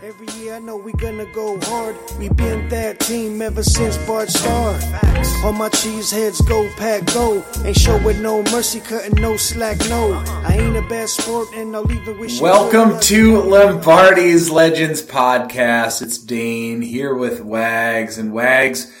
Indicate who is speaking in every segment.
Speaker 1: Every year I know we gonna go hard. We been that team ever since Bart started. All my cheese heads go pack go. Ain't showing no mercy, cutting no slack, no. I ain't a bad sport and I'll even wish
Speaker 2: Welcome to Lombardi's Legends Podcast. It's Dane here with Wags and Wags.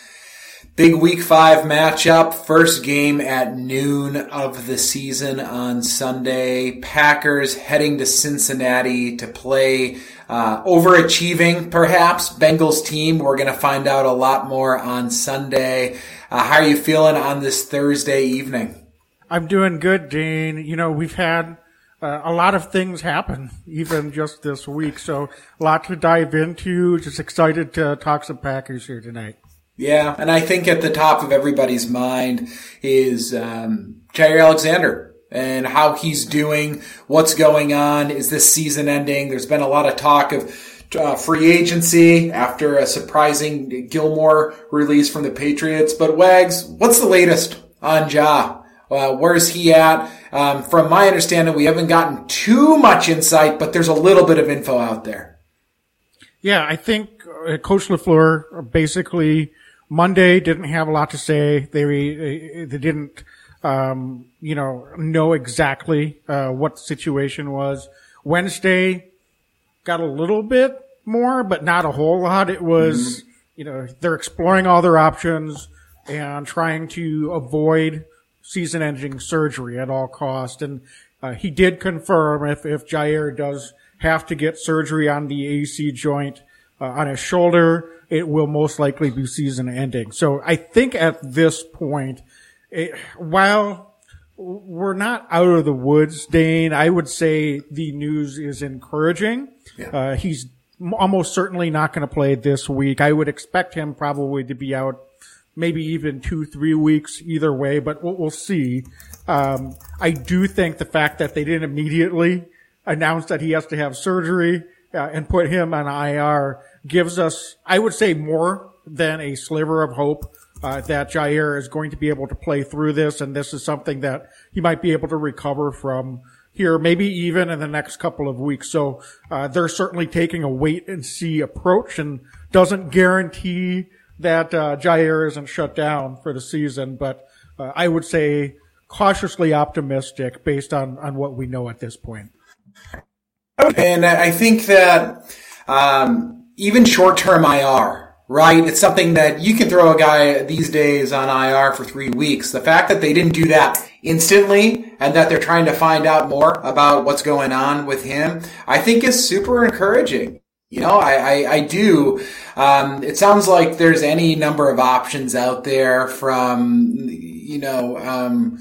Speaker 2: Big week five matchup. First game at noon of the season on Sunday. Packers heading to Cincinnati to play uh, overachieving, perhaps, Bengals team. We're going to find out a lot more on Sunday. Uh, how are you feeling on this Thursday evening?
Speaker 3: I'm doing good, Dean. You know, we've had uh, a lot of things happen, even just this week. So, a lot to dive into. Just excited to talk some Packers here tonight.
Speaker 2: Yeah, and I think at the top of everybody's mind is um, Jaire Alexander and how he's doing, what's going on. Is this season ending? There's been a lot of talk of uh, free agency after a surprising Gilmore release from the Patriots. But Wags, what's the latest on Ja? Uh, where's he at? Um, from my understanding, we haven't gotten too much insight, but there's a little bit of info out there.
Speaker 3: Yeah, I think uh, Coach Lafleur basically Monday didn't have a lot to say. They they didn't um, you know, know exactly uh, what the situation was. Wednesday got a little bit more, but not a whole lot. It was, mm-hmm. you know, they're exploring all their options and trying to avoid season-ending surgery at all cost. And uh, he did confirm if if Jaire does have to get surgery on the AC joint uh, on his shoulder, it will most likely be season-ending. So I think at this point it, while we're not out of the woods, Dane, I would say the news is encouraging. Yeah. Uh, he's almost certainly not going to play this week. I would expect him probably to be out maybe even two, three weeks either way, but we'll, we'll see. Um, I do think the fact that they didn't immediately announce that he has to have surgery uh, and put him on IR gives us, I would say, more than a sliver of hope uh, that Jaire is going to be able to play through this, and this is something that he might be able to recover from here, maybe even in the next couple of weeks. So uh, they're certainly taking a wait and see approach, and doesn't guarantee that uh, Jaire isn't shut down for the season, but uh, I would say cautiously optimistic based on on what we know at this point.
Speaker 2: And I think that um, even short term IR right? It's something that you can throw a guy these days on IR for three weeks. The fact that they didn't do that instantly and that they're trying to find out more about what's going on with him, I think is super encouraging. You know, I, I, I do. Um, it sounds like there's any number of options out there from, you know, um,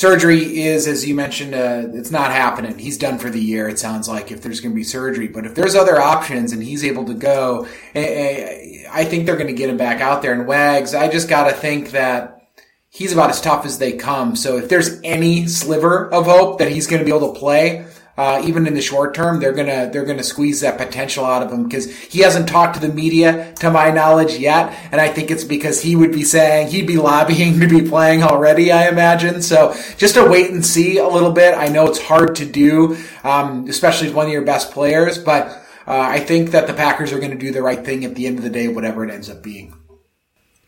Speaker 2: surgery is, as you mentioned, uh, it's not happening. He's done for the year. It sounds like if there's going to be surgery, but if there's other options and he's able to go, eh, eh, I think they're going to get him back out there. And Wags, I just got to think that he's about as tough as they come. So if there's any sliver of hope that he's going to be able to play, uh, even in the short term, they're gonna they're gonna squeeze that potential out of him because he hasn't talked to the media, to my knowledge, yet, and I think it's because he would be saying he'd be lobbying to be playing already. I imagine so. Just to wait and see a little bit. I know it's hard to do, um, especially with one of your best players, but uh, I think that the Packers are going to do the right thing at the end of the day, whatever it ends up being.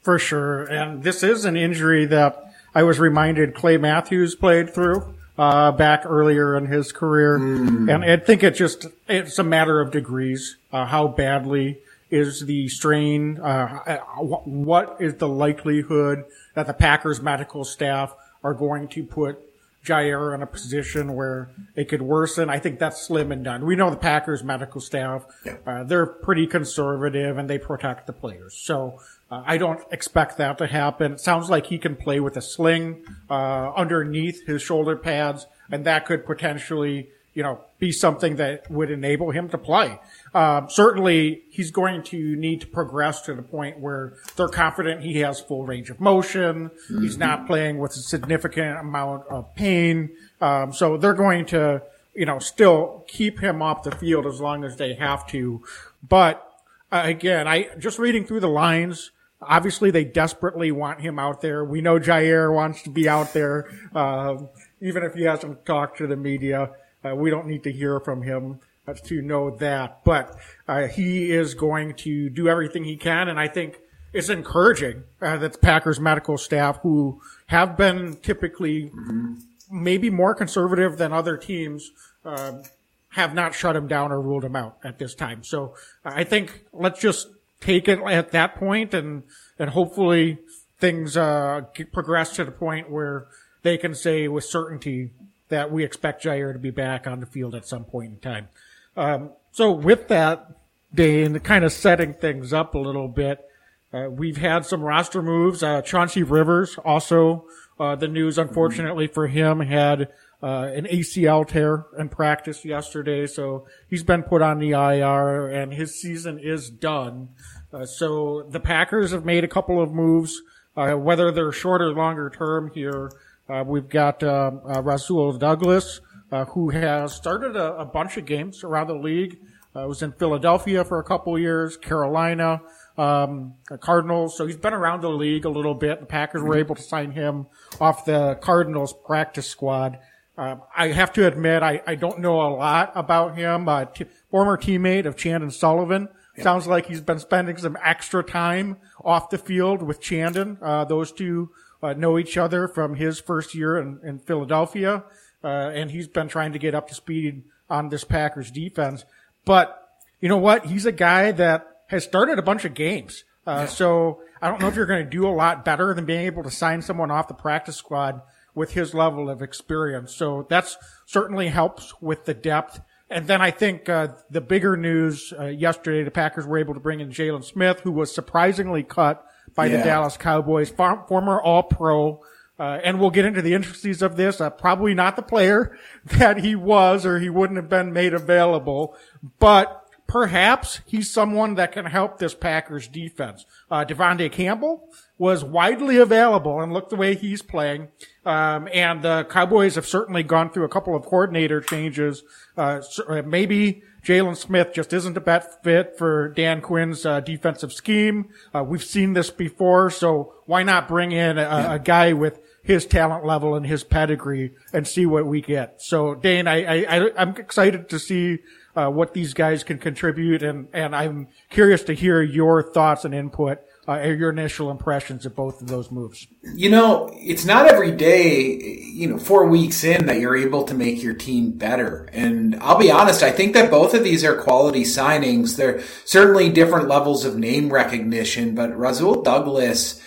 Speaker 3: For sure, and this is an injury that I was reminded Clay Matthews played through uh, back earlier in his career. Mm. And I think it just, it's a matter of degrees, uh, how badly is the strain, uh, what is the likelihood that the Packers medical staff are going to put Jaire in a position where it could worsen. I think that's slim and done. We know the Packers medical staff, uh, they're pretty conservative and they protect the players. So uh, I don't expect that to happen. It sounds like he can play with a sling uh, underneath his shoulder pads, and that could potentially, you know, be something that would enable him to play. Uh, certainly, he's going to need to progress to the point where they're confident he has full range of motion. Mm-hmm. He's not playing with a significant amount of pain. Um, so they're going to, you know, still keep him off the field as long as they have to. But uh, again, I just reading through the lines. Obviously, they desperately want him out there. We know Jaire wants to be out there, uh, even if he hasn't talked to the media. Uh, we don't need to hear from him. uh, to know that. But uh, he is going to do everything he can, and I think it's encouraging uh, that Packers medical staff, who have been typically mm-hmm. maybe more conservative than other teams, uh, have not shut him down or ruled him out at this time. So I think let's just take it at that point and and hopefully things uh, progress to the point where they can say with certainty that we expect Jaire to be back on the field at some point in time. Um, so with that, Dane, kind of setting things up a little bit, uh, we've had some roster moves. Uh, Chauncey Rivers, also uh, the news, unfortunately for him, had uh, an ACL tear in practice yesterday, so he's been put on the IR, and his season is done. Uh, so the Packers have made a couple of moves, uh, whether they're short or longer term here. Uh, we've got uh, uh, Rasul Douglas, who has started a, a, bunch of games around the league. Was in Philadelphia for a couple years, Carolina, um, Cardinals. So he's been around the league a little bit. The Packers were able to sign him off the Cardinals practice squad. Uh, I have to admit, I, I don't know a lot about him. T- former teammate of Chandon Sullivan. Yeah. Sounds like he's been spending some extra time off the field with Chandon. Uh, those two uh, know each other from his first year in, in Philadelphia, uh, and he's been trying to get up to speed on this Packers defense. But you know what? He's a guy that has started a bunch of games. Uh, yeah. So I don't know if you're going to do a lot better than being able to sign someone off the practice squad with his level of experience. So that's certainly helps with the depth. And then I think uh, the bigger news uh, yesterday, the Packers were able to bring in Jaylon Smith, who was surprisingly cut by yeah. the Dallas Cowboys, far, former All Pro. Uh, and we'll get into the intricacies of this. Uh, probably not the player that he was, or he wouldn't have been made available. But perhaps he's someone that can help this Packers defense. Uh, De'Vondre Campbell was widely available and look the way he's playing. Um, and the Cowboys have certainly gone through a couple of coordinator changes. Uh, uh maybe Jaylon Smith just isn't a bet fit for Dan Quinn's uh, defensive scheme. Uh, we've seen this before, so why not bring in a, yeah. a, guy with his talent level and his pedigree and see what we get? So, Dane, I, I, I I'm excited to see uh, what these guys can contribute, and and I'm curious to hear your thoughts and input. Uh, your initial impressions of both of those moves.
Speaker 2: You know, it's not every day, you know, four weeks in that you're able to make your team better. And I'll be honest, I think that both of these are quality signings. They're certainly different levels of name recognition, but Rasul Douglas,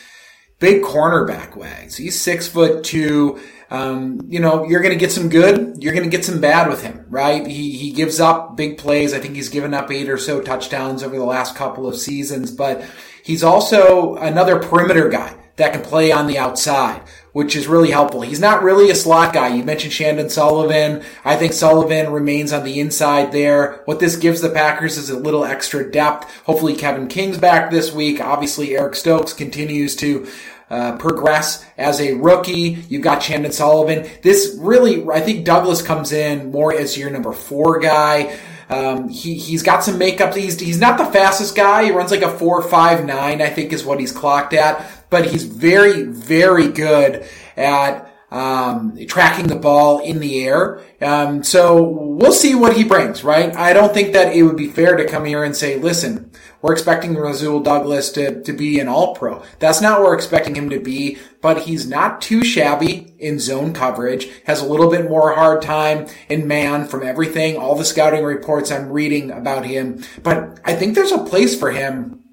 Speaker 2: big cornerback wags. He's six foot two. Um, you know, you're going to get some good, you're going to get some bad with him, right? He, he gives up big plays. I think he's given up eight or so touchdowns over the last couple of seasons, but he's also another perimeter guy that can play on the outside, which is really helpful. He's not really a slot guy. You mentioned Chandon Sullivan. I think Sullivan remains on the inside there. What this gives the Packers is a little extra depth. Hopefully Kevin King's back this week. Obviously Eric Stokes continues to uh, progress as a rookie. You've got Chandon Sullivan. This really, I think Douglas comes in more as your number four guy. Um, he, he's got some makeup. He's, he's not the fastest guy. He runs like a four, five, nine, I think is what he's clocked at, but he's very, very good at, um, tracking the ball in the air. Um, so we'll see what he brings, right? I don't think that it would be fair to come here and say, listen, we're expecting Rasul Douglas to, to be an all pro. That's not what we're expecting him to be, but he's not too shabby in zone coverage, has a little bit more hard time in man from everything, all the scouting reports I'm reading about him. But I think there's a place for him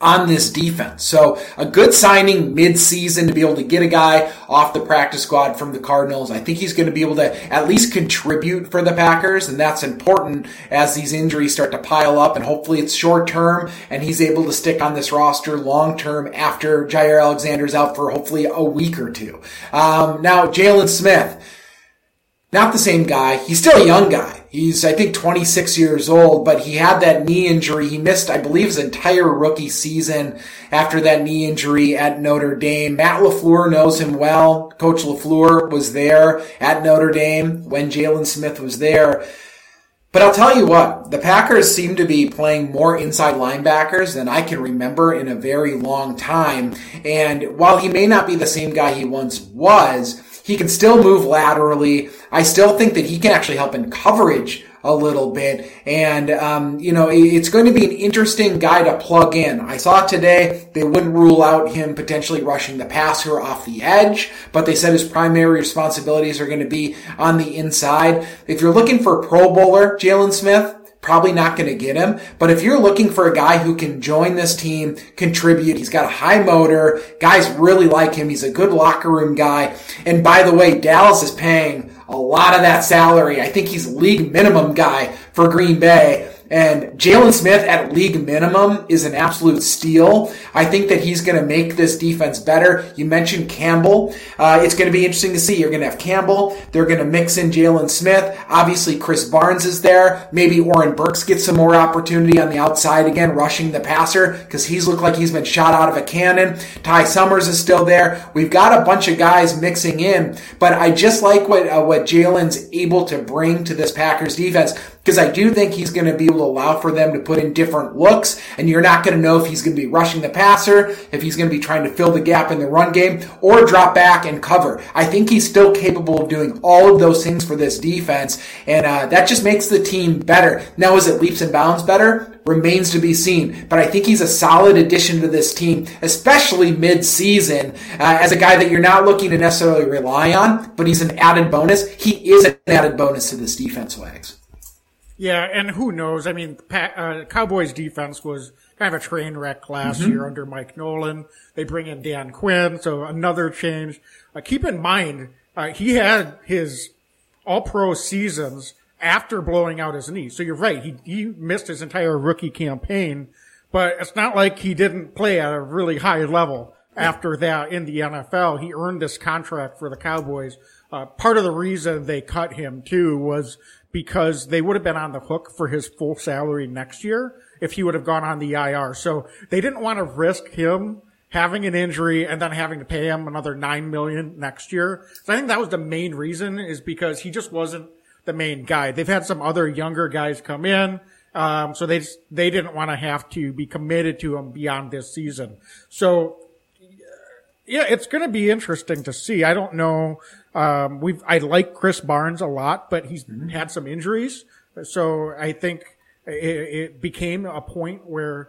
Speaker 2: on this defense. So a good signing mid-season to be able to get a guy off the practice squad from the Cardinals. I think he's going to be able to at least contribute for the Packers, and that's important as these injuries start to pile up. And hopefully it's short term, and he's able to stick on this roster long term after Jaire Alexander's out for hopefully a week or two. Um, now Jaylon Smith. Not the same guy. He's still a young guy. He's, I think, 26 years old, but he had that knee injury. He missed, I believe, his entire rookie season after that knee injury at Notre Dame. Matt LaFleur knows him well. Coach LaFleur was there at Notre Dame when Jaylon Smith was there. But I'll tell you what, the Packers seem to be playing more inside linebackers than I can remember in a very long time. And while he may not be the same guy he once was, he can still move laterally. I still think that he can actually help in coverage a little bit. And, um, you know, it's going to be an interesting guy to plug in. I saw today they wouldn't rule out him potentially rushing the passer off the edge, but they said his primary responsibilities are going to be on the inside. If you're looking for a pro bowler, Jaylon Smith, probably not going to get him. But if you're looking for a guy who can join this team, contribute, he's got a high motor, guys really like him, he's a good locker room guy. And by the way, Dallas is paying a lot of that salary. I think he's league minimum guy for Green Bay. And Jaylon Smith at league minimum is an absolute steal. I think that he's going to make this defense better. You mentioned Campbell. Uh, it's going to be interesting to see. You're going to have Campbell. They're going to mix in Jaylon Smith. Obviously, Krys Barnes is there. Maybe Oren Burks gets some more opportunity on the outside again, rushing the passer because he's looked like he's been shot out of a cannon. Ty Summers is still there. We've got a bunch of guys mixing in, but I just like what uh, what Jaylon's able to bring to this Packers defense because I do think he's going to be able to allow for them to put in different looks, and you're not going to know if he's going to be rushing the passer, if he's going to be trying to fill the gap in the run game, or drop back and cover. I think he's still capable of doing all of those things for this defense, and uh, that just makes the team better. Now, is it leaps and bounds better? Remains to be seen, but I think he's a solid addition to this team, especially mid-season, uh, as a guy that you're not looking to necessarily rely on, but he's an added bonus. He is an added bonus to this defense, Wags.
Speaker 3: Yeah, and who knows? I mean, uh, Cowboys defense was kind of a train wreck last mm-hmm. year under Mike Nolan. They bring in Dan Quinn, so another change. Uh, keep in mind, uh, he had his all pro seasons after blowing out his knee. So you're right. He, he missed his entire rookie campaign, but it's not like he didn't play at a really high level after that in the NFL. He earned this contract for the Cowboys. Uh, part of the reason they cut him too was because they would have been on the hook for his full salary next year if he would have gone on the IR. So they didn't want to risk him having an injury and then having to pay him another nine million next year. So I think that was the main reason is because he just wasn't the main guy. They've had some other younger guys come in. Um, so they, they didn't want to have to be committed to him beyond this season. So yeah, it's going to be interesting to see. I don't know um, we I like Krys Barnes a lot, but he's mm-hmm. had some injuries, so I think it, it, became a point where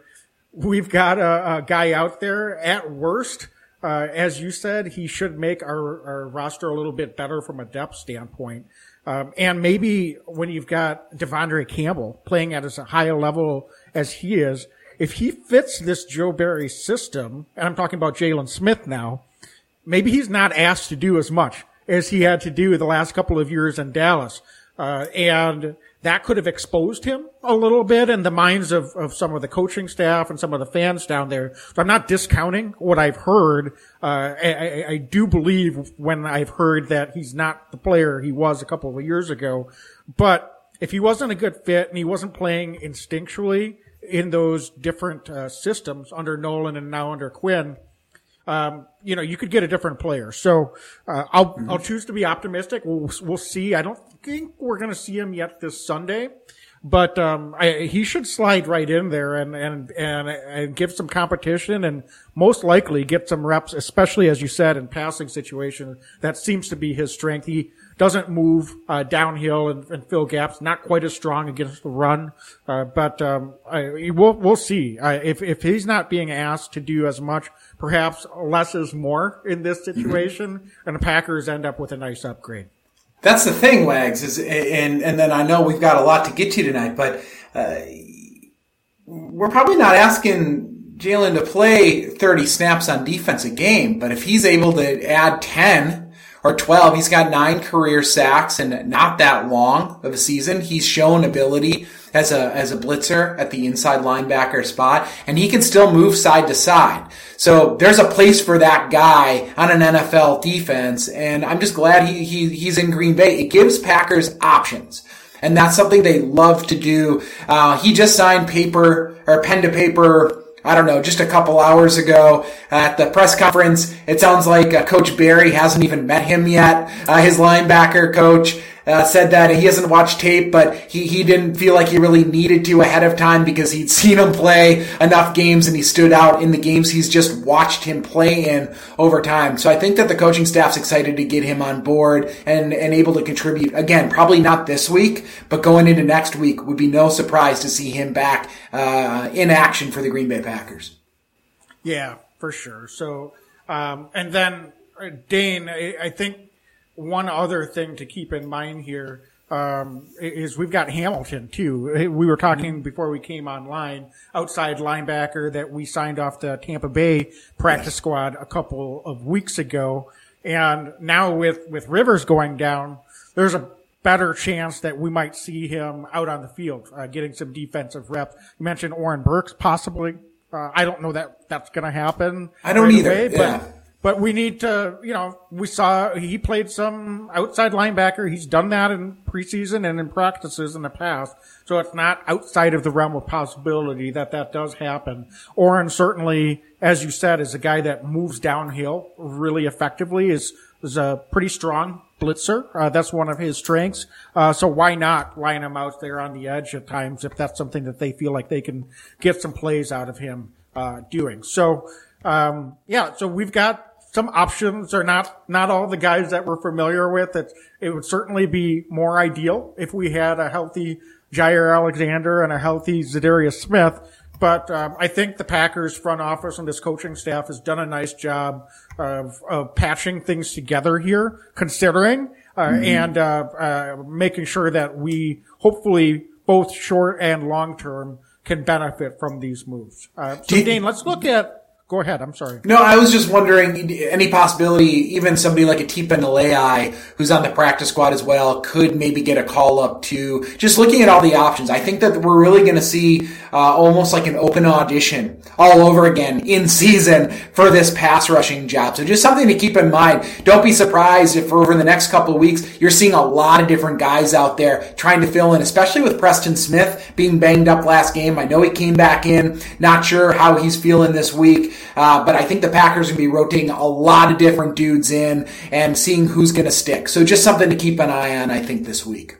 Speaker 3: we've got a, a guy out there at worst. Uh, as you said, he should make our, our roster a little bit better from a depth standpoint. Um, and maybe when you've got De'Vondre Campbell playing at as high a level as he is, if he fits this Joe Barry system, and I'm talking about Jaylon Smith now, maybe he's not asked to do as much as he had to do the last couple of years in Dallas. Uh, and that could have exposed him a little bit in the minds of, of some of the coaching staff and some of the fans down there. So I'm not discounting what I've heard. Uh, I, I, do believe when I've heard that he's not the player he was a couple of years ago. But if he wasn't a good fit and he wasn't playing instinctually in those different uh, systems under Nolan and now under Quinn, um, you know, you could get a different player. So uh, I'll mm-hmm. I'll choose to be optimistic. We'll we'll see. I don't think we're going to see him yet this Sunday, but um, I, he should slide right in there and, and and and give some competition and most likely get some reps, especially as you said in passing situation. That seems to be his strength. He doesn't move uh, downhill and, and, fill gaps. Not quite as strong against the run, uh, but um, I, we'll we'll see. if if he's not being asked to do as much, perhaps less is more in this mm-hmm. situation, and the Packers end up with a nice upgrade.
Speaker 2: That's the thing, Wags. Is and and then I know we've got a lot to get to tonight, but uh, we're probably not asking Jaylon to play 30 snaps on defense a game, but if he's able to add 10 or 12. He's got nine career sacks and not that long of a season. He's shown ability as a, as a blitzer at the inside linebacker spot and he can still move side to side. So there's a place for that guy on an NFL defense. And I'm just glad he, he he's in Green Bay. It gives Packers options. And that's something they love to do. Uh, he just signed paper or pen to paper I don't know, just a couple hours ago at the press conference. It sounds like uh, Coach Barry hasn't even met him yet, uh, his linebacker coach. Uh, said that he hasn't watched tape, but he, he didn't feel like he really needed to ahead of time because he'd seen him play enough games and he stood out in the games he's just watched him play in over time. So I think that the coaching staff's excited to get him on board and, and able to contribute. Again, probably not this week, but going into next week would be no surprise to see him back uh, in action for the Green Bay Packers.
Speaker 3: Yeah, for sure. So, um, and then uh, Dane, I, I think one other thing to keep in mind here um, is we've got Hamilton too. We were talking mm-hmm. before we came online, outside linebacker that we signed off the Tampa Bay practice squad a couple of weeks ago, and now with with Rivers going down, there's a better chance that we might see him out on the field, uh, getting some defensive reps. You mentioned Oren Burks possibly. Uh, I don't know that that's going to happen.
Speaker 2: I don't right either. Away, yeah.
Speaker 3: But but we need to, you know, we saw he played some outside linebacker. He's done that in preseason and in practices in the past. So it's not outside of the realm of possibility that that does happen. Oren certainly, as you said, is a guy that moves downhill really effectively, is, is a pretty strong blitzer. Uh, that's one of his strengths. Uh, so why not line him out there on the edge at times if that's something that they feel like they can get some plays out of him, uh, doing. So, um, yeah, so we've got some options are not not all the guys that we're familiar with. It it would certainly be more ideal if we had a healthy Jaire Alexander and a healthy Za'Darius Smith. But um, I think the Packers front office and this coaching staff has done a nice job of, of patching things together here, considering uh, mm-hmm. and uh, uh, making sure that we hopefully both short and long term can benefit from these moves. Uh, so, Dane, let's look at Go ahead. I'm sorry.
Speaker 2: No, I was just wondering any possibility, even somebody like a Tipa Galeai, who's on the practice squad as well, could maybe get a call up to just looking at all the options. I think that we're really going to see uh, almost like an open audition all over again in season for this pass rushing job. So just something to keep in mind. Don't be surprised if over the next couple of weeks you're seeing a lot of different guys out there trying to fill in, especially with Preston Smith being banged up last game. I know he came back in, not sure how he's feeling this week. Uh, but I think the Packers are going to be rotating a lot of different dudes in and seeing who's going to stick. So just something to keep an eye on, I think, this week.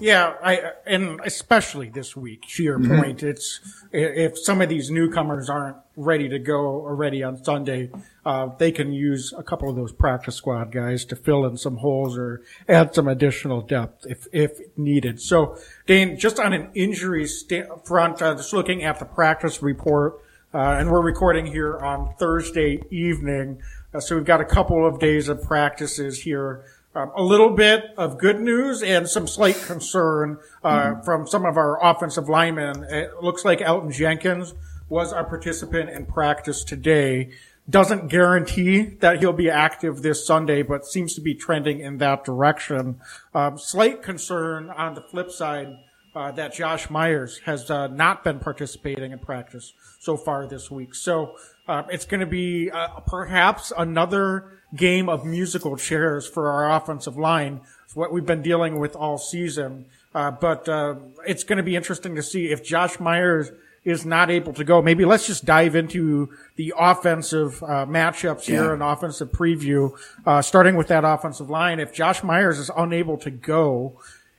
Speaker 3: Yeah, I and especially this week. To your mm-hmm. point, it's if some of these newcomers aren't ready to go already on Sunday, uh, they can use a couple of those practice squad guys to fill in some holes or add some additional depth if if needed. So, Dane, just on an injury st- front, uh, just looking at the practice report. Uh, and we're recording here on Thursday evening. Uh, so we've got a couple of days of practices here. Um, a little bit of good news and some slight concern uh, mm-hmm. from some of our offensive linemen. It looks like Elgton Jenkins was a participant in practice today. Doesn't guarantee that he'll be active this Sunday, but seems to be trending in that direction. Um, slight concern on the flip side uh, that Josh Myers has uh, not been participating in practice so far this week. So uh, it's going to be uh, perhaps another game of musical chairs for our offensive line. It's what we've been dealing with all season. Uh, but uh, it's going to be interesting to see if Josh Myers is not able to go. Maybe let's just dive into the offensive matchups here yeah. and offensive preview, starting with that offensive line. If Josh Myers is unable to go,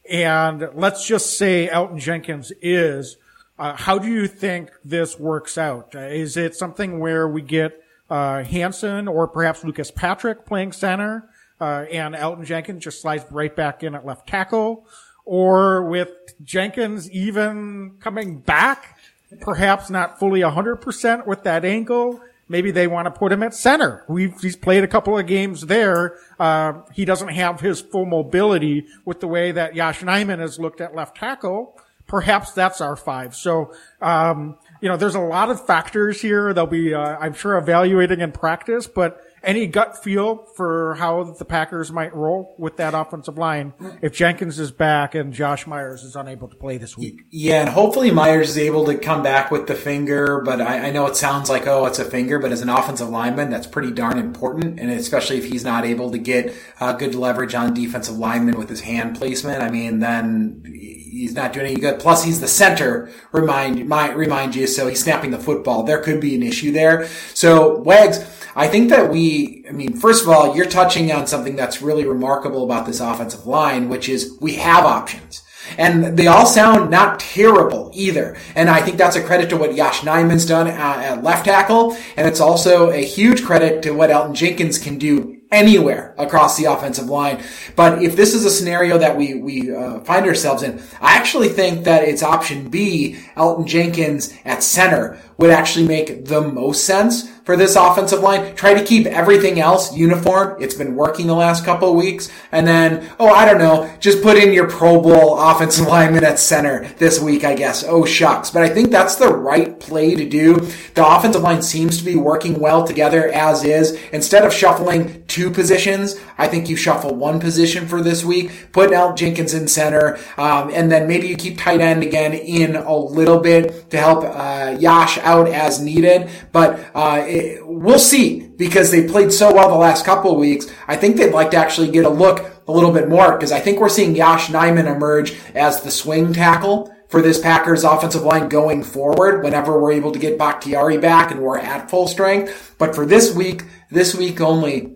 Speaker 3: and let's just say Elgton Jenkins is. Uh, how do you think this works out? Is it something where we get uh, Hanson or perhaps Lucas Patrick playing center, uh, and Elgton Jenkins just slides right back in at left tackle, or with Jenkins even coming back, perhaps not fully 100% with that ankle, maybe they want to put him at center. We've, he's played a couple of games there. Uh, he doesn't have his full mobility with the way that Yosh Nijman has looked at left tackle. Perhaps that's our five. So, um, you know, there's a lot of factors here. They'll be, uh, I'm sure, evaluating in practice, but any gut feel for how the Packers might roll with that offensive line if Jenkins is back and Josh Myers is unable to play this week?
Speaker 2: Yeah, and hopefully Myers is able to come back with the finger, but I, I know it sounds like, oh, it's a finger, but as an offensive lineman, that's pretty darn important, and especially if he's not able to get uh, good leverage on defensive linemen with his hand placement, I mean, then he's not doing any good. Plus, he's the center. Remind remind you, so he's snapping the football. There could be an issue there. So Wags, I think that we. I mean, first of all, you're touching on something that's really remarkable about this offensive line, which is we have options. And they all sound not terrible either. And I think that's a credit to what Yosh Nijman's done at left tackle. And it's also a huge credit to what Elgton Jenkins can do anywhere across the offensive line. But if this is a scenario that we we uh, find ourselves in, I actually think that it's option B, Elgton Jenkins at center, would actually make the most sense for this offensive line. Try to keep everything else uniform. It's been working the last couple of weeks. And then, oh, I don't know, just put in your Pro Bowl offensive lineman at center this week, I guess. Oh, shucks. But I think that's the right play to do. The offensive line seems to be working well together as is. Instead of shuffling two positions, I think you shuffle one position for this week. Put Elgton Jenkins in center. Um, and then maybe you keep tight end again in a little bit to help uh, Yosh out as needed. But uh, it, we'll see because they played so well the last couple of weeks. I think they'd like to actually get a look a little bit more because I think we're seeing Yosh Nijman emerge as the swing tackle for this Packers offensive line going forward whenever we're able to get Bakhtiari back and we're at full strength. But for this week, this week only,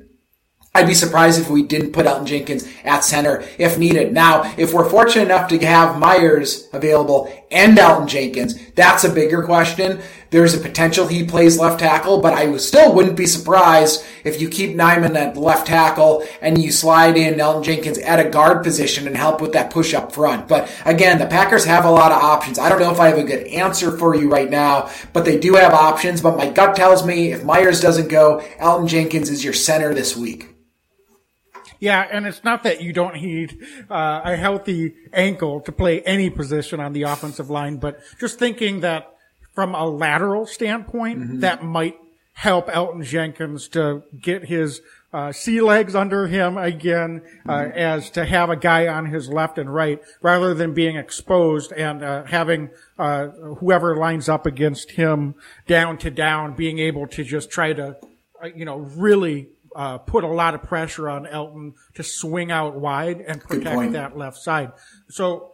Speaker 2: I'd be surprised if we didn't put Elgton Jenkins at center if needed. Now, if we're fortunate enough to have Myers available and Elgton Jenkins, that's a bigger question. There's a potential he plays left tackle, but I still wouldn't be surprised if you keep Nijman at left tackle and you slide in Elgton Jenkins at a guard position and help with that push up front. But again, the Packers have a lot of options. I don't know if I have a good answer for you right now, but they do have options. But my gut tells me if Myers doesn't go, Elgton Jenkins is your center this week.
Speaker 3: Yeah, and it's not that you don't need uh, a healthy ankle to play any position on the offensive line, but just thinking that from a lateral standpoint, mm-hmm. that might help Elgton Jenkins to get his uh, sea legs under him again, uh, mm-hmm. as to have a guy on his left and right rather than being exposed and uh, having uh, whoever lines up against him down to down, being able to just try to, uh, you know, really uh, put a lot of pressure on Elgton to swing out wide and protect that left side. So,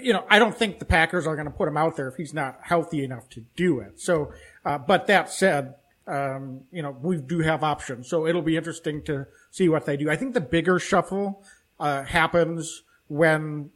Speaker 3: you know, I don't think the Packers are going to put him out there if he's not healthy enough to do it. So, uh, but that said, um, you know, we do have options. So it'll be interesting to see what they do. I think the bigger shuffle, uh, happens when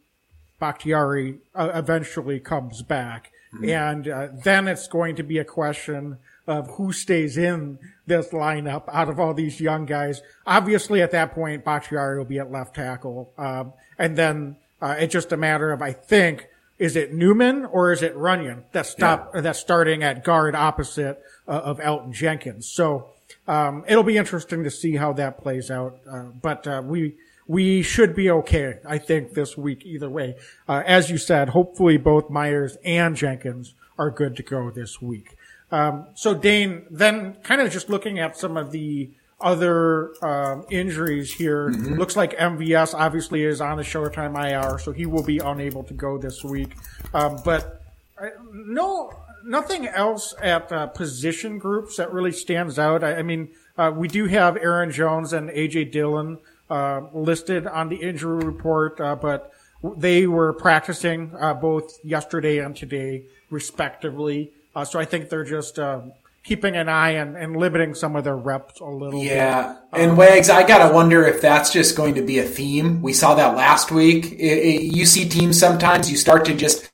Speaker 3: Bakhtiari uh, eventually comes back. Mm-hmm. And uh, then it's going to be a question of who stays in this lineup out of all these young guys. Obviously, at that point, Bakhtiari will be at left tackle. Um, and then uh, it's just a matter of, I think, is it Newman or is it Runyon that's stop yeah. that's starting at guard opposite uh, of Elgton Jenkins? So um, it'll be interesting to see how that plays out. Uh, but uh, we we should be okay, I think, this week either way. Uh, as you said, hopefully both Myers and Jenkins are good to go this week. Um, so Dane, then kind of just looking at some of the other um, injuries here, mm-hmm. looks like MVS obviously is on the short term IR, so he will be unable to go this week. Um, but uh, no, nothing else at uh, position groups that really stands out. I, I mean, uh, we do have Aaron Jones and AJ Dillon uh, listed on the injury report, uh, but they were practicing uh, both yesterday and today, respectively. Uh, so I think they're just uh, keeping an eye and, and limiting some of their reps a little
Speaker 2: yeah. bit. Yeah. And um, Wags, I got to wonder if that's just going to be a theme. We saw that last week. It, it, you see teams sometimes, you start to just,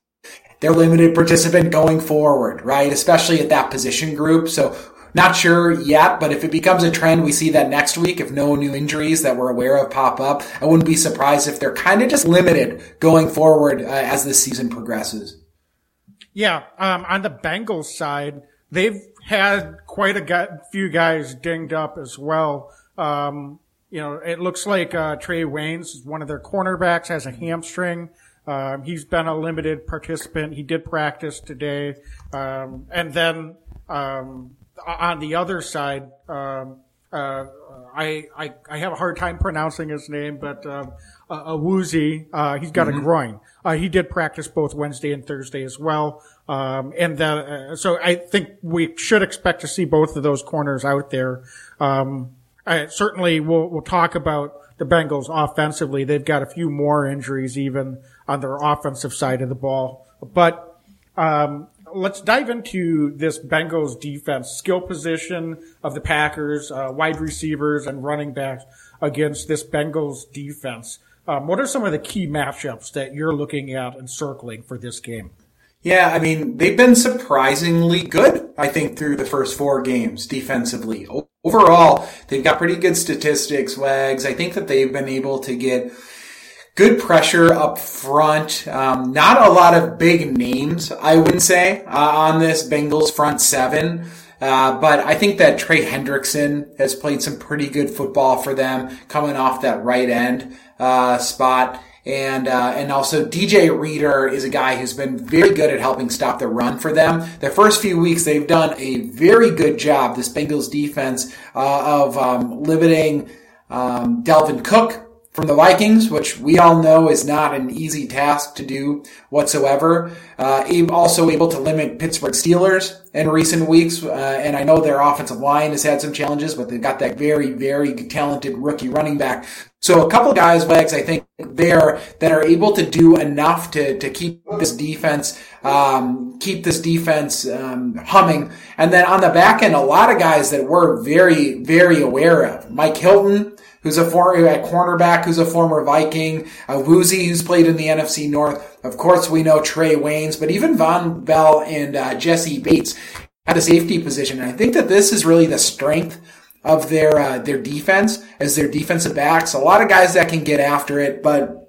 Speaker 2: they're limited participant going forward, right? Especially at that position group. So not sure yet, but if it becomes a trend, we see that next week, if no new injuries that we're aware of pop up, I wouldn't be surprised if they're kind of just limited going forward uh, as the season progresses.
Speaker 3: Yeah, um, on the Bengals side, they've had quite a few guys dinged up as well. Um, you know, it looks like uh, Trae Waynes, is one of their cornerbacks, has a hamstring. Um, he's been a limited participant. He did practice today. Um, and then um, on the other side, um, uh, I, I, I have a hard time pronouncing his name, but uh, Awuzie. Uh, he's got mm-hmm. a groin. Uh, he did practice both Wednesday and Thursday as well. Um, and uh, so I think we should expect to see both of those corners out there. Um, I, certainly we'll, we'll talk about the Bengals offensively. They've got a few more injuries even, on their offensive side of the ball. But um, let's dive into this Bengals defense, skill position of the Packers, uh, wide receivers and running backs against this Bengals defense. Um, what are some of the key matchups that you're looking at and circling for this game?
Speaker 2: Yeah, I mean, they've been surprisingly good, I think, through the first four games defensively. Overall, they've got pretty good statistics, Wags. I think that they've been able to get good pressure up front. Um, not a lot of big names, I wouldn't say, uh, on this Bengals front seven. Uh, but I think that Trey Hendrickson has played some pretty good football for them coming off that right end, uh, spot. And, uh, and also DJ Reader is a guy who's been very good at helping stop the run for them. The first few weeks, they've done a very good job, this Bengals defense, uh, of, um, limiting, um, Dalvin Cook from the Vikings, which we all know is not an easy task to do whatsoever. Uh, also able to limit Pittsburgh Steelers in recent weeks, uh, and I know their offensive line has had some challenges, but they've got that very, very talented rookie running back. So a couple guys, Wags, I think there that are able to do enough to to keep this defense, um, keep this defense um, humming. And then on the back end, a lot of guys that we're very, very aware of. Mike Hilton who's a former cornerback, who's a former Viking, Awuzie, who's played in the NFC North. Of course, we know Trae Waynes, but even Vonn Bell and uh, Jessie Bates at the safety position. And I think that this is really the strength of their uh, their defense as their defensive backs. A lot of guys that can get after it, but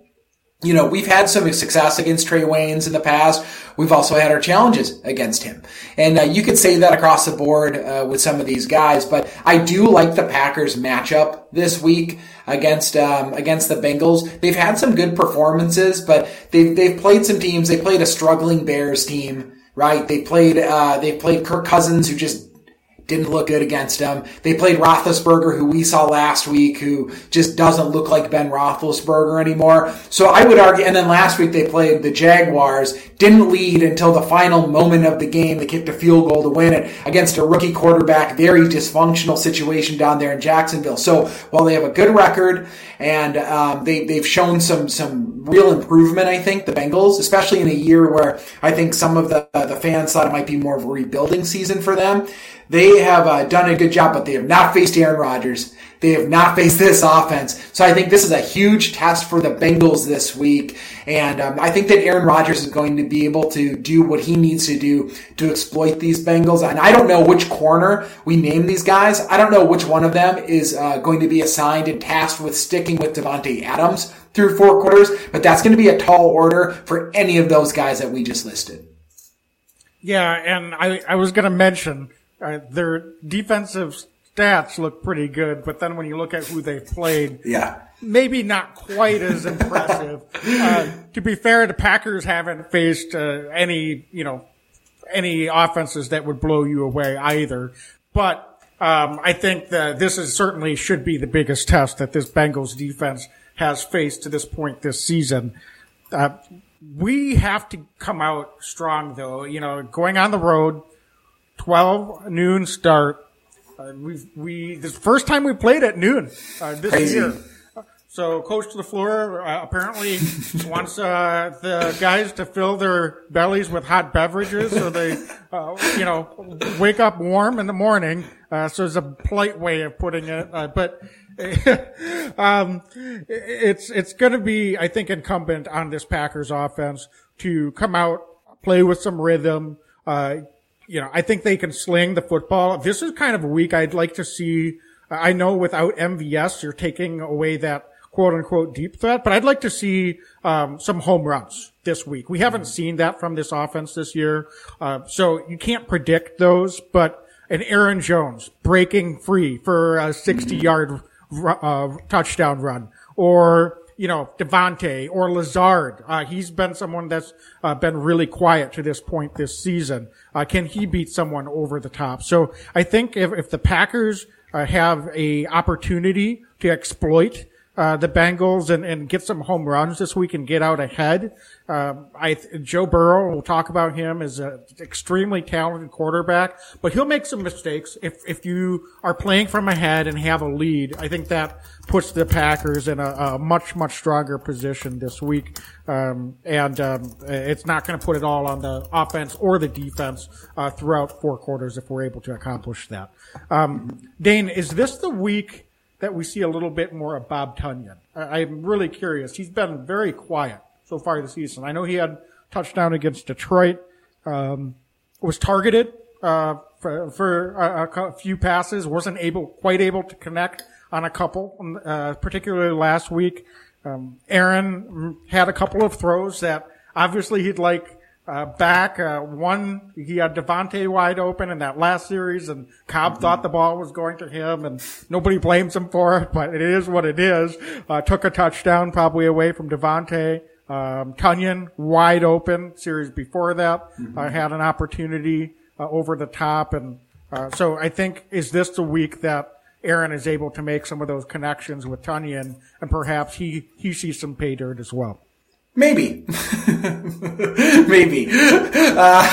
Speaker 2: you know, we've had some success against Trae Waynes in the past. We've also had our challenges against him. And uh, you could say that across the board uh, with some of these guys, but I do like the Packers matchup this week against um, against the Bengals. They've had some good performances, but they've they've played some teams. They played a struggling Bears team, right? They played uh, they played Kirk Cousins, who just didn't look good against them. They played Roethlisberger, who we saw last week, who just doesn't look like Ben Roethlisberger anymore. So I would argue, and then last week they played the Jaguars, didn't lead until the final moment of the game. They kicked a field goal to win it against a rookie quarterback, very dysfunctional situation down there in Jacksonville. So while they have a good record and um, they, they've shown some, some real improvement, I think, the Bengals, especially in a year where I think some of the, the fans thought it might be more of a rebuilding season for them. They have uh, done a good job, but they have not faced Aaron Rodgers. They have not faced this offense. So I think this is a huge test for the Bengals this week. And um, I think that Aaron Rodgers is going to be able to do what he needs to do to exploit these Bengals. And I don't know which corner we name these guys. I don't know which one of them is uh, going to be assigned and tasked with sticking with Davante Adams through four quarters, but that's going to be a tall order for any of those guys that we just listed.
Speaker 3: Yeah, and I, I was going to mention uh, their defensive stats look pretty good, but then when you look at who they've played,
Speaker 2: yeah,
Speaker 3: maybe not quite as impressive. uh, to be fair, the Packers haven't faced uh, any, you know, any offenses that would blow you away either. But um, I think that this is certainly should be the biggest test that this Bengals defense has faced to this point this season. Uh, we have to come out strong, though. You know, going on the road 12 noon start. Uh, we we the first time we played at noon uh, this Crazy. year. So Coach LaFleur uh, apparently wants uh, the guys to fill their bellies with hot beverages, so they, uh, you know, wake up warm in the morning. Uh, so it's a polite way of putting it, uh, but um, it's it's going to be, I think, incumbent on this Packers offense to come out, play with some rhythm, uh, you know, I think they can sling the football. This is kind of a week I'd like to see. I know without MVS, you're taking away that quote unquote deep threat, but I'd like to see um, some home runs this week. We haven't seen that from this offense this year, uh, so you can't predict those. But an Aaron Jones breaking free for a 60 yard uh, touchdown run, or you know, Davante or Lazard. Uh, he's been someone that's uh, been really quiet to this point this season. Uh, can he beat someone over the top? So I think if, if the Packers uh, have a opportunity to exploit uh, the Bengals and, and get some home runs this week and get out ahead. Um, I Joe Burrow, we'll talk about him as an extremely talented quarterback, but he'll make some mistakes if if you are playing from ahead and have a lead. I think that puts the Packers in a, a much much stronger position this week, um, and um, it's not going to put it all on the offense or the defense uh, throughout four quarters if we're able to accomplish that. Um, Dane, is this the week? That we see a little bit more of Bob Tonyan. I, am really curious. He's been very quiet so far this season. I know he had touchdown against Detroit, um, was targeted uh, for, for a, a, few passes, wasn't able quite able to connect on a couple, uh, particularly last week. Um, Aaron had a couple of throws that obviously he'd like uh, back. Uh, one, he had Davante wide open in that last series, and Cobb mm-hmm. thought the ball was going to him, and nobody blames him for it, but it is what it is. Uh, took a touchdown probably away from Davante. Um, Tonyan wide open series before that, mm-hmm. uh, had an opportunity uh, over the top, and uh, so I think is this the week that Aaron is able to make some of those connections with Tonyan, and perhaps he he sees some pay dirt as well.
Speaker 2: Maybe. Maybe. Uh,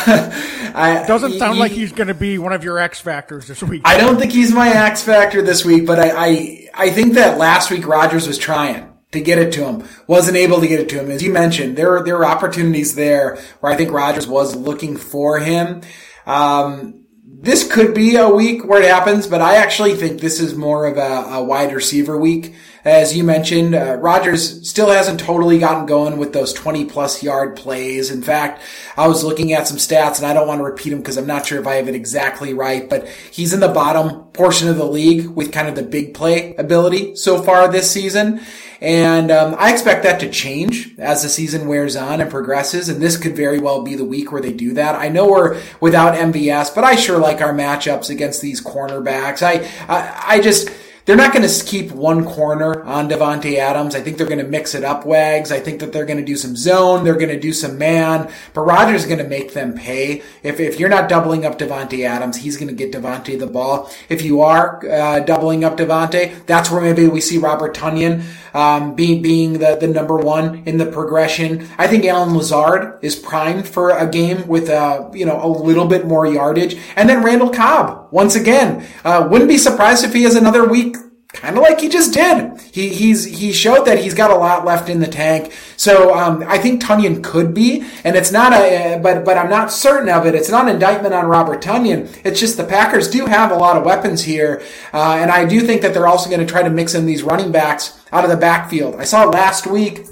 Speaker 3: I, Doesn't sound he, like he's going to be one of your X factors this week.
Speaker 2: I don't think he's my X factor this week, but I, I, I think that last week Rodgers was trying to get it to him, wasn't able to get it to him. As you mentioned, there there were opportunities there where I think Rodgers was looking for him. Um, this could be a week where it happens, but I actually think this is more of a, a wide receiver week. As you mentioned, uh, Rodgers still hasn't totally gotten going with those 20 plus yard plays. In fact, I was looking at some stats and I don't want to repeat them because I'm not sure if I have it exactly right, but he's in the bottom portion of the league with kind of the big play ability so far this season. And um, I expect that to change as the season wears on and progresses. And this could very well be the week where they do that. I know we're without MVS, but I sure like our matchups against these cornerbacks. I, I, I just, they're not going to keep one corner on Davante Adams. I think they're going to mix it up, Wags. I think that they're going to do some zone. They're going to do some man. But Rodgers is going to make them pay. If, if you're not doubling up Davante Adams, he's going to get Davante the ball. If you are uh, doubling up Davante, that's where maybe we see Robert Tonyan um, being being the, the number one in the progression. I think Allen Lazard is primed for a game with a uh, you know a little bit more yardage, and then Randall Cobb once again. Uh, wouldn't be surprised if he has another week kind of like he just did. He he's he showed that he's got a lot left in the tank. So um, I think Tonyan could be, and it's not a but but I'm not certain of it. It's not an indictment on Robert Tonyan. It's just the Packers do have a lot of weapons here, uh, and I do think that they're also going to try to mix in these running backs out of the backfield. I saw last week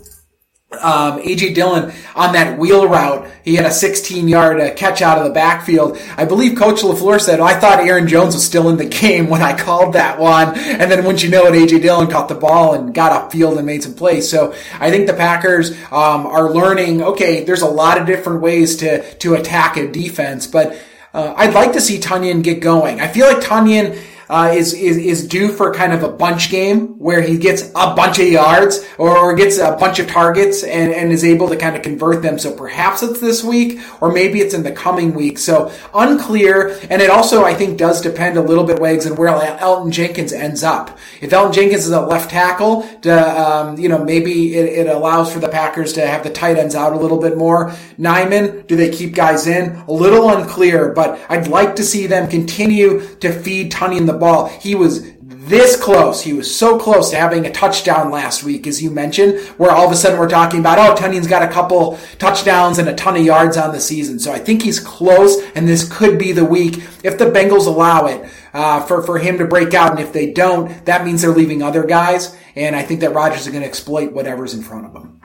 Speaker 2: um, AJ Dillon on that wheel route. He had a 16 yard uh, catch out of the backfield. I believe Coach LaFleur said, I thought Aaron Jones was still in the game when I called that one. And then once you know it, AJ Dillon caught the ball and got up field and made some plays. So I think the Packers, um, are learning, okay, there's a lot of different ways to, to attack a defense, but, uh, I'd like to see Tonyan get going. I feel like Tonyan, uh, is, is is due for kind of a bunch game where he gets a bunch of yards or, or gets a bunch of targets and, and is able to kind of convert them. So perhaps it's this week or maybe it's in the coming week. So unclear. And it also, I think, does depend a little bit, Wags, on where Elgton Jenkins ends up. If Elgton Jenkins is a left tackle, to, um, you know, maybe it, it allows for the Packers to have the tight ends out a little bit more. Nijman, do they keep guys in? A little unclear, but I'd like to see them continue to feed Tonyan the ball. He was this close. He was so close to having a touchdown last week, as you mentioned, where all of a sudden we're talking about, oh, Tonyan's got a couple touchdowns and a ton of yards on the season. So I think he's close, and this could be the week if the Bengals allow it uh, for for him to break out. And if they don't, that means they're leaving other guys. And I think that Rodgers is going to exploit whatever's in front of him.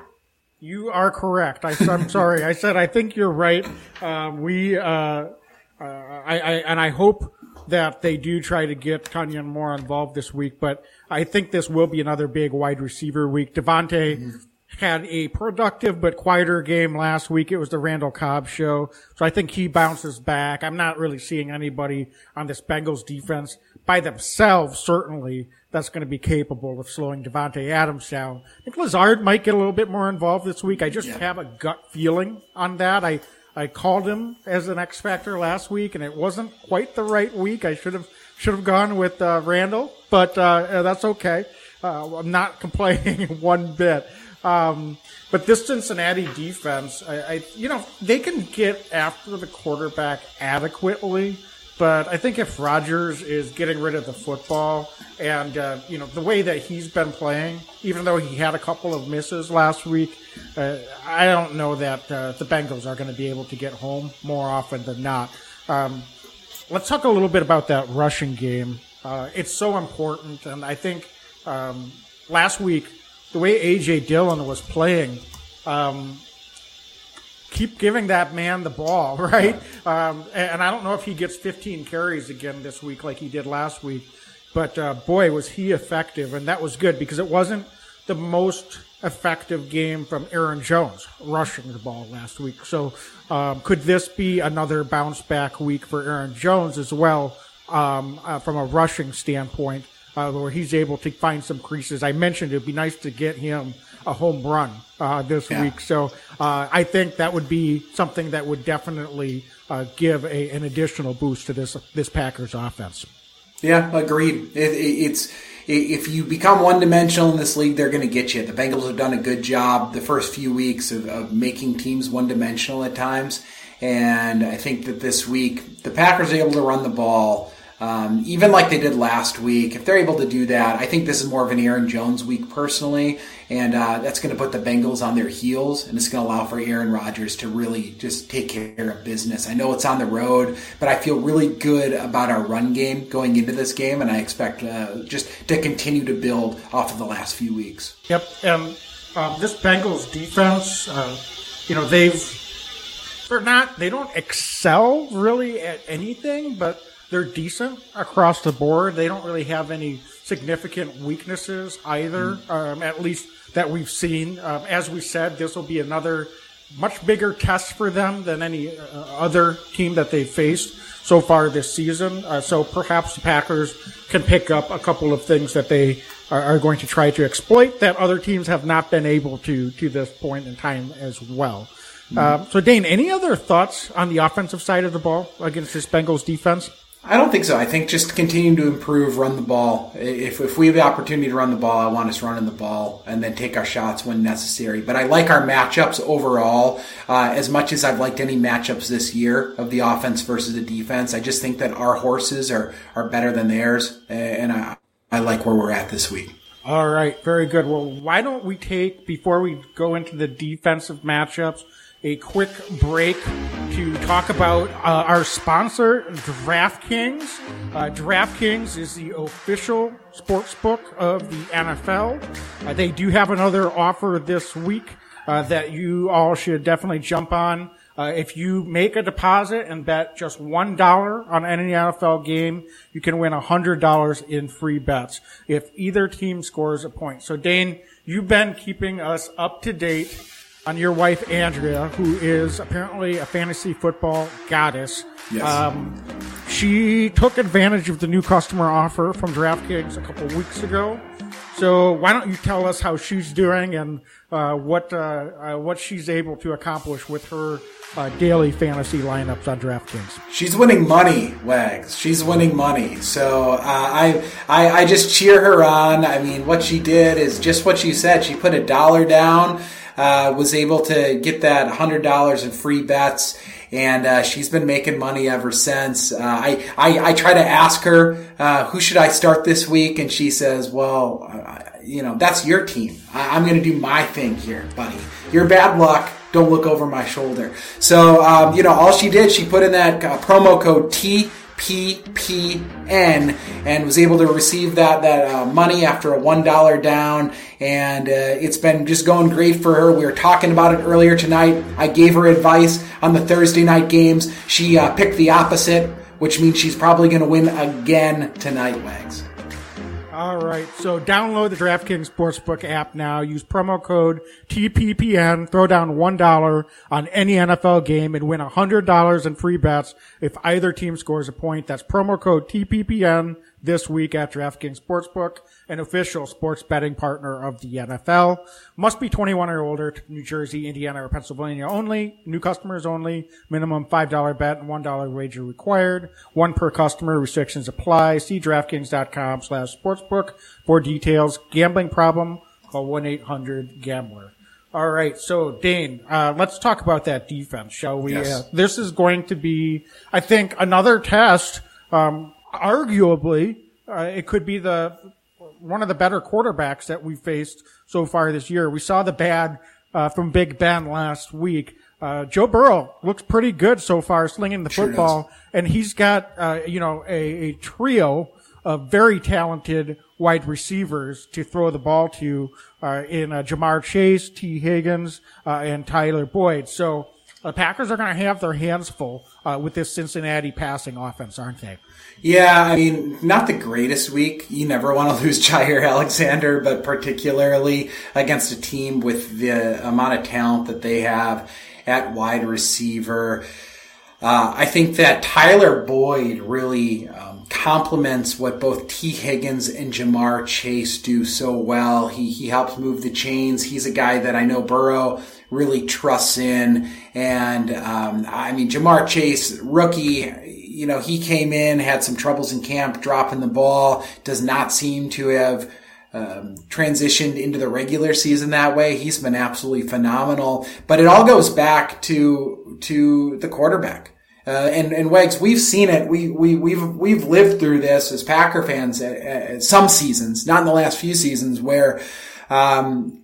Speaker 3: You are correct. I, am sorry. I said I think you're right. Um, we, uh, uh, I, I, and I hope that they do try to get Tonyan more involved this week, but I think this will be another big wide receiver week. Davante mm-hmm. had a productive but quieter game last week. It was the Randall Cobb show. So I think he bounces back. I'm not really seeing anybody on this Bengals defense by themselves, certainly, that's going to be capable of slowing Davante Adams down. I think Lazard might get a little bit more involved this week. I just yeah. have a gut feeling on that. I, I called him as an X factor last week, and it wasn't quite the right week. I should have should have gone with uh, Randall, but uh, uh, that's okay. Uh, I'm not complaining one bit. Um, but this Cincinnati defense, I, I, you know, they can get after the quarterback adequately. But I think if Rodgers is getting rid of the football and, uh, you know, the way that he's been playing, even though he had a couple of misses last week, uh, I don't know that uh, the Bengals are going to be able to get home more often than not. Um, let's talk a little bit about that rushing game. Uh, it's so important. And I think um, last week, the way A.J. Dillon was playing, um, keep giving that man the ball, right? Um, and I don't know if he gets 15 carries again this week like he did last week, but uh, boy, was he effective, and that was good because it wasn't the most effective game from Aaron Jones rushing the ball last week. So, um, could this be another bounce back week for Aaron Jones as well um, uh, from a rushing standpoint? Uh, where he's able to find some creases. I mentioned it'd be nice to get him a home run uh, this yeah. week. So uh, I think that would be something that would definitely uh, give a, an additional boost to this this Packers offense.
Speaker 2: Yeah, agreed. It, it, it's if you become one dimensional in this league, they're going to get you. The Bengals have done a good job the first few weeks of, of making teams one dimensional at times. And I think that this week, the Packers are able to run the ball um, even like they did last week, if they're able to do that, I think this is more of an Aaron Jones week personally, and uh, that's going to put the Bengals on their heels, and it's going to allow for Aaron Rodgers to really just take care of business. I know it's on the road, but I feel really good about our run game going into this game, and I expect uh, just to continue to build off of the last few weeks.
Speaker 3: Yep, and um, this Bengals defense, uh, you know, they've they're not they don't excel really at anything, but they're decent across the board. They don't really have any significant weaknesses either, mm. um, at least that we've seen. Um, as we said, this will be another much bigger test for them than any uh, other team that they've faced so far this season. Uh, so perhaps the Packers can pick up a couple of things that they are, are, going to try to exploit that other teams have not been able to to this point in time as well. Uh, so, Dane, any other thoughts on the offensive side of the ball against this Bengals defense?
Speaker 2: I don't think so. I think just continue to improve, run the ball. If, if we have the opportunity to run the ball, I want us running the ball and then take our shots when necessary. But I like our matchups overall. Uh, as much as I've liked any matchups this year of the offense versus the defense, I just think that our horses are, are better than theirs. And I, I like where we're at this week.
Speaker 3: All right. Very good. Well, why don't we take, before we go into the defensive matchups, a quick break to talk about uh, our sponsor, DraftKings. Uh, DraftKings is the official sports book of the NFL. Uh, they do have another offer this week uh, that you all should definitely jump on. Uh, if you make a deposit and bet just one dollar on any NFL game, you can win hundred dollars in free bets if either team scores a point. So Dane, you've been keeping us up to date on your wife Andrea, who is apparently a fantasy football goddess. Yes. Um, she took advantage of the new customer offer from DraftKings a couple weeks ago. So why don't you tell us how she's doing and uh, what uh, uh, what she's able to accomplish with her uh, daily fantasy lineups on DraftKings?
Speaker 2: She's winning money, Wags. She's winning money. So uh, I, I I just cheer her on. I mean, what she did is just what she said. She put a dollar down uh, was able to get that $100 in free bets and uh, she's been making money ever since. Uh, I, I, I try to ask her uh, who should I start this week, and she says, "Well, uh, you know that's your team. I, am going to do my thing here, buddy. Your bad luck. Don't look over my shoulder." So um, you know, all she did, she put in that uh, promo code T PPN and was able to receive that that uh, money after a one dollar down, and uh, it's been just going great for her. We were talking about it earlier tonight. I gave her advice on the Thursday night games. She uh, picked the opposite, which means she's probably going to win again tonight, Wags.
Speaker 3: All right. So download the DraftKings Sportsbook app now. Use promo code TPPN. Throw down $1 on any NFL game and win $100 in free bets if either team scores a point. That's promo code TPPN. this week at DraftKings Sportsbook, an official sports betting partner of the NFL. Must be 21 or older, to New Jersey, Indiana, or Pennsylvania only. New customers only. Minimum $5 bet and $1 wager required. One per customer. Restrictions apply. See DraftKings.com slash sportsbook for details. Gambling problem? Call 1-800-GAMBLER. All right, so Dane, uh, let's talk about that defense, shall we?
Speaker 2: Yes.
Speaker 3: Uh, this is going to be, I think, another test. Um, arguably, uh, it could be the one of the better quarterbacks that we faced so far this year. We saw the bad uh, from Big Ben last week. Uh, Joe Burrow looks pretty good so far, slinging the
Speaker 2: Sure
Speaker 3: football, and he's got uh, you know a, a trio of very talented wide receivers to throw the ball to uh, in uh, Ja'Marr Chase, Tee Higgins, uh, and Tyler Boyd. So the Packers are going to have their hands full uh, with this Cincinnati passing offense, aren't they?
Speaker 2: Yeah, I mean, not the greatest week. You never want to lose Jaire Alexander, but particularly against a team with the amount of talent that they have at wide receiver. Uh, I think that Tyler Boyd really um, complements what both Tee Higgins and Ja'Marr Chase do so well. He he helps move the chains. He's a guy that I know Burrow really trusts in, and um, I mean Ja'Marr Chase, rookie. You know, he came in, had some troubles in camp, dropping the ball. Does not seem to have um, transitioned into the regular season that way. He's been absolutely phenomenal. But it all goes back to to the quarterback. Uh, and and Wags, we've seen it. We we we've we've lived through this as Packer fans at, at some seasons, not in the last few seasons, where um,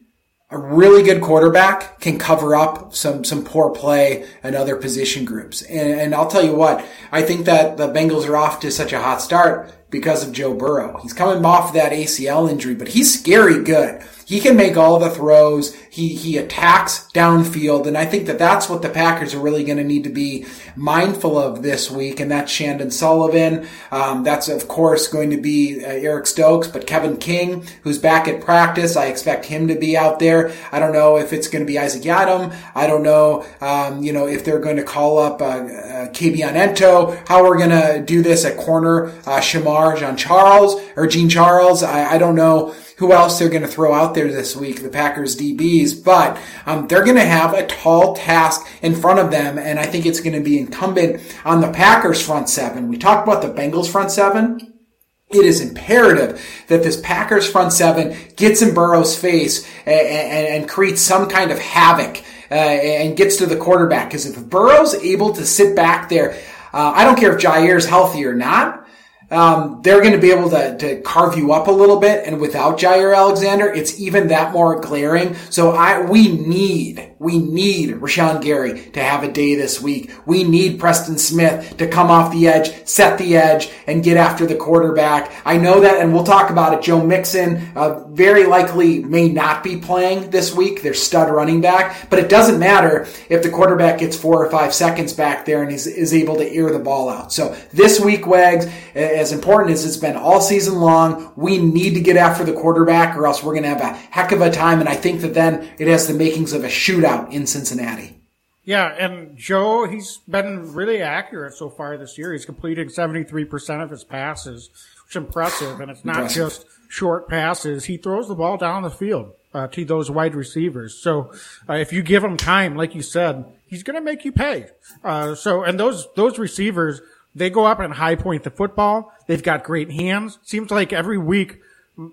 Speaker 2: a really good quarterback can cover up some some poor play and other position groups. And, and I'll tell you what, I think that the Bengals are off to such a hot start because of Joe Burrow. He's coming off that ACL injury, but he's scary good. He can make all the throws. He, he attacks downfield. And I think that that's what the Packers are really going to need to be mindful of this week. And that's Chandon Sullivan. Um, that's of course going to be uh, Eric Stokes, but Kevin King, who's back at practice. I expect him to be out there. I don't know if it's going to be Isaac Yiadom. I don't know, um, you know, if they're going to call up, uh, uh Kabion Ento, how we're going to do this at corner, uh, Shemar, Jean Charles, or Gene Charles. I, I don't know who else they're going to throw out there this week, the Packers DBs, but um, they're going to have a tall task in front of them, and I think it's going to be incumbent on the Packers front seven. We talked about the Bengals front seven. It is imperative that this Packers front seven gets in Burrow's face and, and, and creates some kind of havoc uh, and gets to the quarterback. Because if Burrow's able to sit back there, uh, I don't care if Jaire's healthy or not um, they're going to be able to, to carve you up a little bit. And without Jaire Alexander, it's even that more glaring. So I, we need, we need Rashan Gary to have a day this week. We need Preston Smith to come off the edge, set the edge, and get after the quarterback. I know that, and we'll talk about it. Joe Mixon, uh, very likely may not be playing this week. They're stud running back, but it doesn't matter if the quarterback gets four or five seconds back there and is, is able to air the ball out. So this week, Wags, as important as it's been all season long, we need to get after the quarterback or else we're going to have a heck of a time. And I think that then it has the makings of a shootout in Cincinnati.
Speaker 3: Yeah, and Joe, he's been really accurate so far this year. He's completing 73% of his passes, which is impressive. And it's not
Speaker 2: Impressive.
Speaker 3: just short passes. He throws the ball down the field uh, to those wide receivers. So uh, if you give him time, like you said, he's going to make you pay. Uh, so, and those, those receivers, they go up and high point the football. They've got great hands. Seems like every week,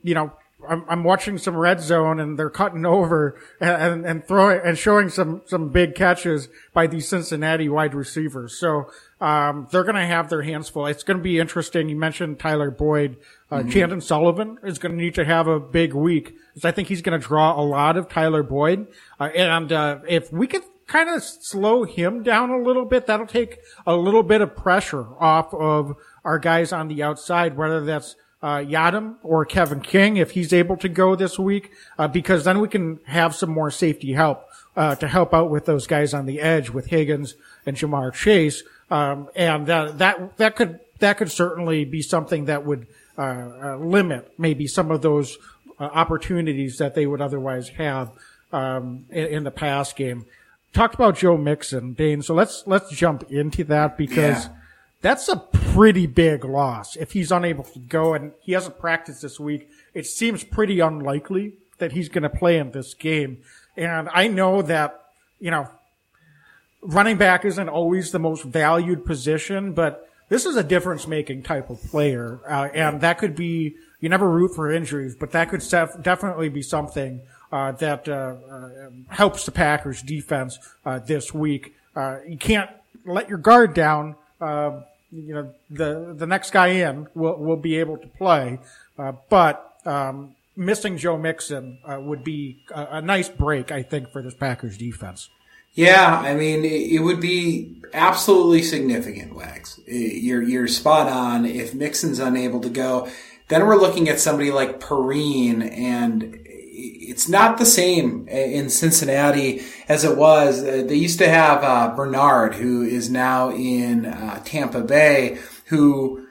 Speaker 3: you know, I'm, I'm watching some red zone and they're cutting over and, and, and throwing and showing some, some big catches by these Cincinnati wide receivers. So, um, they're going to have their hands full. It's going to be interesting. You mentioned Tyler Boyd. Uh, Chandon Sullivan is going to need to have a big week because I think he's going to draw a lot of Tyler Boyd. Uh, and, uh, if we could kind of slow him down a little bit, that'll take a little bit of pressure off of our guys on the outside, whether that's uh, Yiadom or Kevin King, if he's able to go this week, uh, because then we can have some more safety help uh, to help out with those guys on the edge with Higgins and Jamar Chase, um, and that that that could that could certainly be something that would uh, uh, limit maybe some of those uh, opportunities that they would otherwise have um, in, in the pass game talked about Joe Mixon, Dane. So let's let's jump into that because
Speaker 2: Yeah.
Speaker 3: That's a pretty big loss if he's unable to go and he hasn't practiced this week. It seems pretty unlikely that he's going to play in this game. And I know that, you know, running back isn't always the most valued position, but this is a difference making type of player. Uh, and that could be, you never root for injuries, but that could definitely be something uh, that uh, uh, helps the Packers defense uh, this week. Uh, you can't let your guard down. You know, the, the next guy in will, will be able to play. Uh, but, um, missing Joe Mixon uh, would be a, a nice break, I think, for this Packers defense.
Speaker 2: Yeah, I mean, it would be absolutely significant, Wags. Uh, you're, you're spot on. If Mixon's unable to go, then we're looking at somebody like Perine, and it's not the same in Cincinnati as it was. They used to have uh, Bernard, who is now in uh, Tampa Bay, who,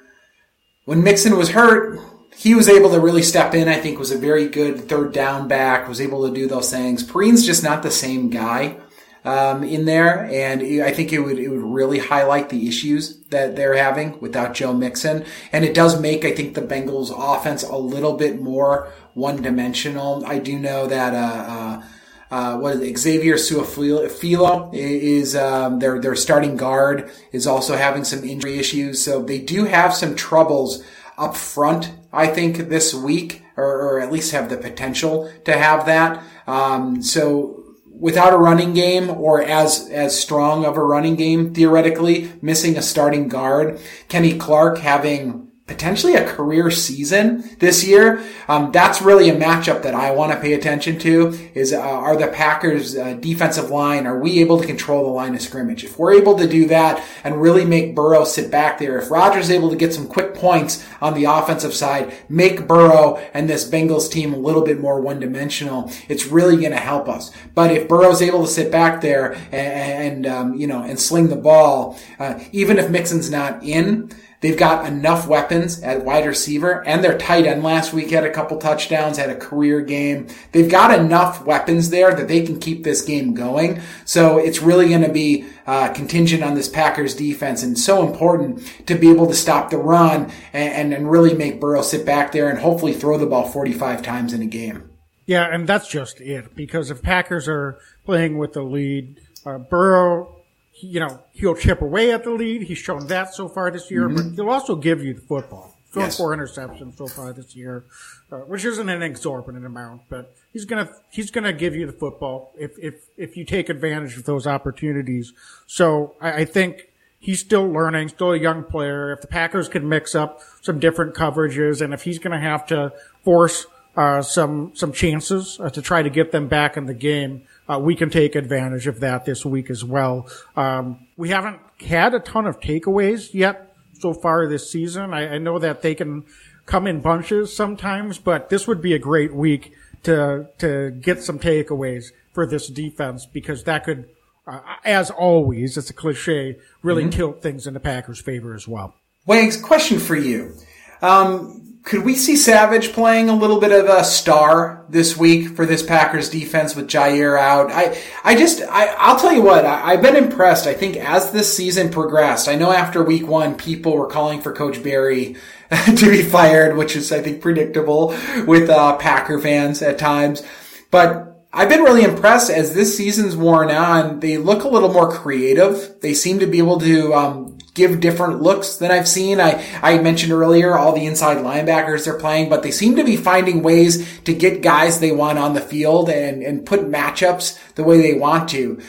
Speaker 2: when Mixon was hurt, he was able to really step in. I think was a very good third down back. Was able to do those things. Perine's just not the same guy um, in there, and I think it would it would really highlight the issues that they're having without Joe Mixon, and it does make I think the Bengals offense a little bit more one dimensional. I do know that. Uh, uh, uh, what is it? Xavier Su'a-Filo is um, their their starting guard is also having some injury issues, so they do have some troubles up front. I think this week, or, or at least have the potential to have that. Um, so without a running game or as as strong of a running game theoretically missing a starting guard kenny clark having potentially a career season this year. Um, that's really a matchup that I want to pay attention to is, uh, are the Packers uh, defensive line, are we able to control the line of scrimmage? If we're able to do that and really make Burrow sit back there, if Rodgers able to get some quick points on the offensive side, make Burrow and this Bengals team a little bit more one dimensional, it's really going to help us. But if Burrow's able to sit back there and, and um, you know, and sling the ball, uh, even if Mixon's not in, They've got enough weapons at wide receiver and their tight end last week had a couple touchdowns, had a career game. They've got enough weapons there that they can keep this game going. So it's really going to be uh, contingent on this Packers defense and so important to be able to stop the run and, and, really make Burrow sit back there and hopefully throw the ball 45 times in a game.
Speaker 3: Yeah, and that's just it because if Packers are playing with the lead, uh, Burrow you know, he'll chip away at the lead. He's shown that so far this year, mm-hmm. but he'll also give you the football. Thrown yes. four interceptions so far this year, uh, which isn't an exorbitant amount, but he's gonna he's gonna give you the football if if if you take advantage of those opportunities. So I, I think he's still learning, still a young player. If the Packers can mix up some different coverages, and if he's to have to force uh, some some chances uh, to try to get them back in the game, uh, we can take advantage of that this week as well. Um, we haven't had a ton of takeaways yet so far this season. I, I, know that they can come in bunches sometimes, but this would be a great week to to get some takeaways for this defense because that could, uh, as always, it's a cliche, really mm-hmm. tilt things in the Packers' favor as well.
Speaker 2: Wags, question for you. Um, could we see Savage playing a little bit of a star this week for this Packers defense with Jaire out? I, I just, I, I'll tell you what, I, have been impressed. I think as this season progressed, I know after week one, people were calling for Coach Barry to be fired, which is, I think, predictable with, uh, Packer fans at times. But I've been really impressed as this season's worn on. They look a little more creative. They seem to be able to, um, give different looks than I've seen. I, I mentioned earlier all the inside linebackers they're playing, but they seem to be finding ways to get guys they want on the field and, and put matchups the way they want to.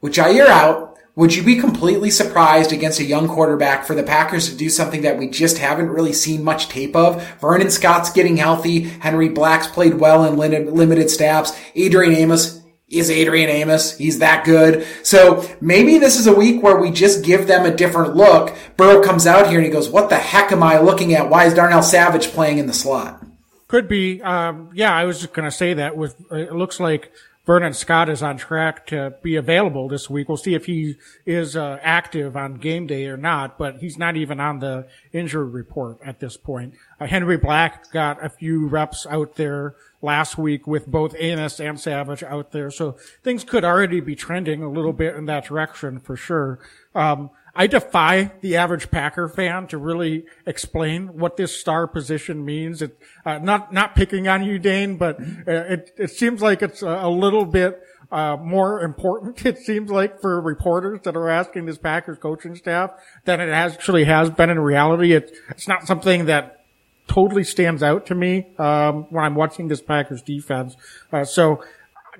Speaker 2: With Jaire out, would you be completely surprised against a young quarterback for the Packers to do something that we just haven't really seen much tape of? Vernon Scott's getting healthy. Henry Black's played well in limited snaps. Adrian Amos is Adrian Amos. He's that good. So maybe this is a week where we just give them a different look. Burrow comes out here and he goes, what the heck am I looking at? Why is Darnell Savage playing in the slot?
Speaker 3: Could be. Um, yeah, I was just going to say that with, it looks like Vernon Scott is on track to be available this week. We'll see if he is uh, active on game day or not, but he's not even on the injury report at this point. Uh, Henry Black got a few reps out there last week with both Amos and Savage out there, so things could already be trending a little bit in that direction for sure. Um, I defy the average Packer fan to really explain what this star position means. It, uh, not, not picking on you, Dane, but uh, it, it seems like it's a little bit, uh, more important, it seems like, for reporters that are asking this Packers coaching staff than it actually has been in reality. It, it's not something that totally stands out to me, um, when I'm watching this Packers defense. Uh, so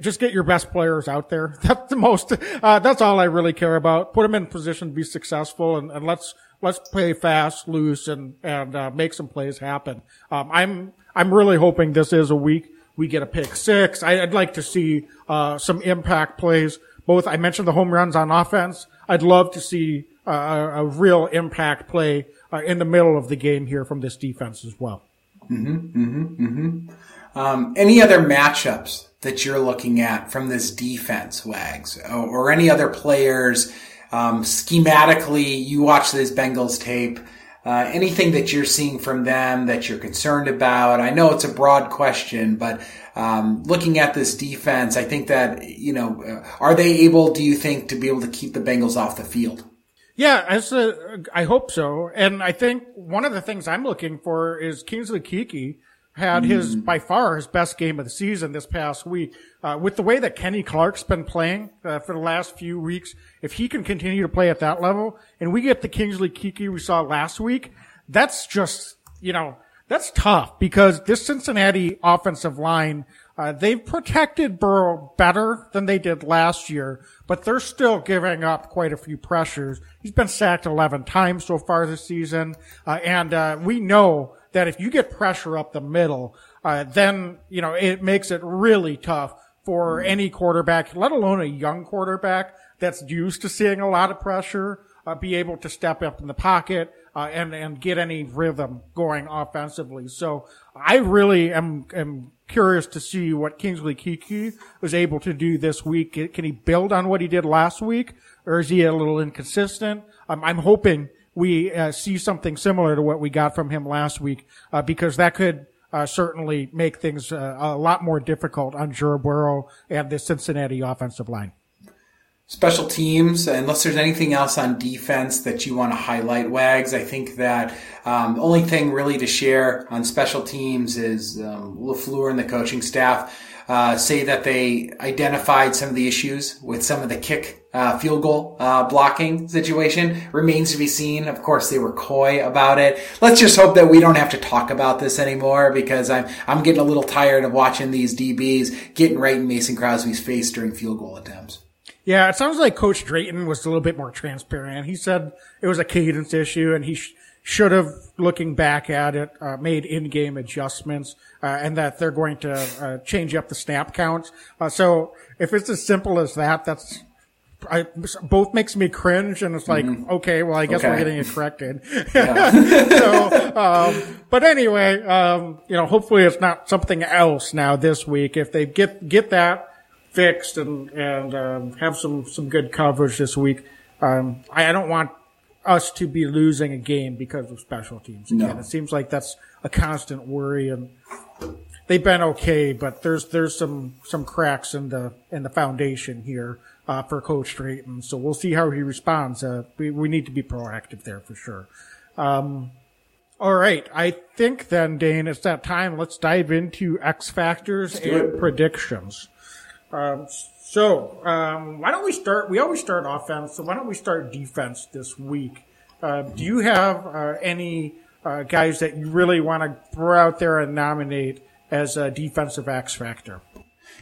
Speaker 3: just get your best players out there. That's the most, uh, that's all I really care about. Put them in position to be successful and, and let's, let's play fast, loose and, and, uh, make some plays happen. Um, I'm, I'm really hoping this is a week we get a pick six. I, would like to see, uh, some impact plays. Both, I mentioned the home runs on offense. I'd love to see uh, a, a real impact play uh, in the middle of the game here from this defense as well.
Speaker 2: Mm-hmm, mm-hmm, mm-hmm. Um, any other matchups that you're looking at from this defense, Wags, or, any other players? Um, schematically, you watch this Bengals tape. Uh, anything that you're seeing from them that you're concerned about? I know it's a broad question, but um, looking at this defense, I think that you know, uh, are they able? Do you think to be able to keep the Bengals off the field?
Speaker 3: Yeah, as a, I hope so, and I think one of the things I'm looking for is Kingsley Keke had mm. his by far his best game of the season this past week. Uh, with the way that Kenny Clark's been playing uh, for the last few weeks, if he can continue to play at that level, and we get the Kingsley Keke we saw last week, that's just you know that's tough because this Cincinnati offensive line. Uh, they've protected Burrow better than they did last year, but they're still giving up quite a few pressures. He's been sacked 11 times so far this season, uh, and uh, we know that if you get pressure up the middle, uh, then, you know, it makes it really tough for any quarterback, let alone a young quarterback that's used to seeing a lot of pressure, uh, be able to step up in the pocket, uh, and, and get any rhythm going offensively. So I really am, am curious to see what Kingsley Keke was able to do this week. Can he build on what he did last week, or is he a little inconsistent? Um, I'm hoping we uh, see something similar to what we got from him last week, uh, because that could uh, certainly make things uh, a lot more difficult on Joe Burrow and the Cincinnati offensive line.
Speaker 2: Special teams, unless there's anything else on defense that you want to highlight, Wags, I think that um, only thing really to share on special teams is um, LaFleur and the coaching staff uh, say that they identified some of the issues with some of the kick uh, field goal uh, blocking situation. Remains to be seen. Of course, they were coy about it. Let's just hope that we don't have to talk about this anymore because I'm I'm getting a little tired of watching these DBs getting right in Mason Crosby's face during field goal attempts.
Speaker 3: Yeah, it sounds like Coach Drayton was a little bit more transparent. He said it was a cadence issue, and he. Sh- should have, looking back at it, uh, made in-game adjustments, uh, and that they're going to uh, change up the snap counts. Uh, so if it's as simple as that, that's I, both makes me cringe, and it's like, mm-hmm. okay, well, I guess okay. we're getting it corrected. so, um, but anyway, um, you know, hopefully it's not something else now this week. If they get get that fixed and and um, have some some good coverage this week, um, I, I don't want us to be losing a game because of special teams again. No. It seems like that's a constant worry and they've been okay, but there's there's some some cracks in the in the foundation here uh, for Coach Drayton. So we'll see how he responds. Uh, we we need to be proactive there for sure. Um, all right, I think then, Dane, it's that time. Let's dive into X factors and it. predictions. Um, so, um, why don't we start? We always start offense, so why don't we start defense this week? Uh, do you have uh, any uh, guys that you really want to throw out there and nominate as a defensive X factor?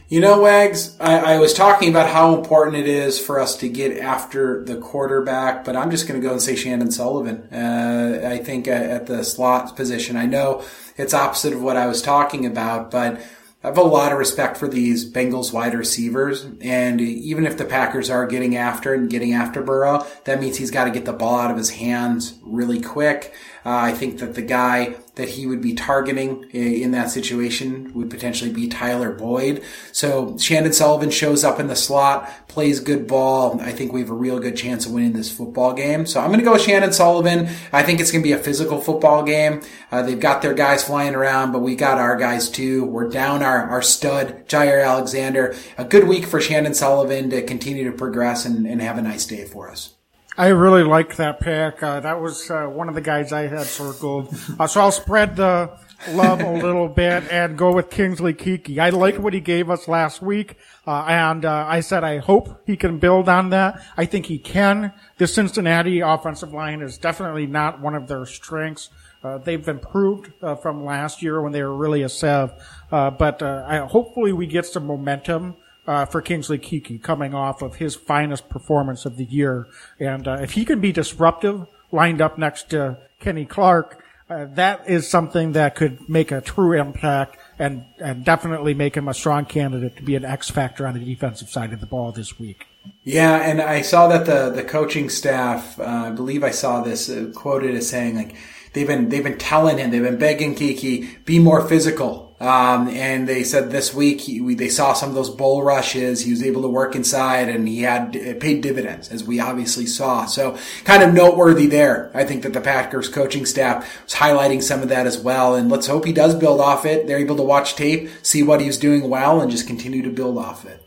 Speaker 2: You know, Wags, I, I, was talking about how important it is for us to get after the quarterback, but I'm just going to go and say Chandon Sullivan. Uh, I think at, at the slot position, I know it's opposite of what I was talking about, but I have a lot of respect for these Bengals wide receivers. And even if the Packers are getting after and getting after Burrow, that means he's got to get the ball out of his hands really quick. Uh, I think that the guy that he would be targeting in that situation would potentially be Tyler Boyd. So Chandon Sullivan shows up in the slot, plays good ball. I think we have a real good chance of winning this football game. So I'm going to go with Chandon Sullivan. I think it's going to be a physical football game. Uh, they've got their guys flying around, but we got our guys too. We're down our, our stud, Jaire Alexander. A good week for Chandon Sullivan to continue to progress and, and have a nice day for us.
Speaker 3: I really liked that pick. Uh, that was uh, one of the guys I had circled. Uh, so I'll spread the love a little bit and go with Kingsley Keke. I like what he gave us last week, uh, and uh, I said I hope he can build on that. I think he can. The Cincinnati offensive line is definitely not one of their strengths. Uh, they've improved from last year when they were really a sev, but I, hopefully we get some momentum uh, for Kingsley Keke coming off of his finest performance of the year. And uh, if he can be disruptive, lined up next to Kenny Clark, uh, that is something that could make a true impact and, and definitely make him a strong candidate to be an X factor on the defensive side of the ball this week.
Speaker 2: Yeah, and I saw that the the coaching staff, uh, I believe I saw this uh, quoted as saying like they've been they've been telling him, they've been begging Keke, be more physical, um, and they said this week he, we, they saw some of those bull rushes. He was able to work inside, and he had it paid dividends, as we obviously saw. So, kind of noteworthy there. I think that the Packers coaching staff was highlighting some of that as well. And let's hope he does build off it. They're able to watch tape, see what he's doing well, and just continue to build off it.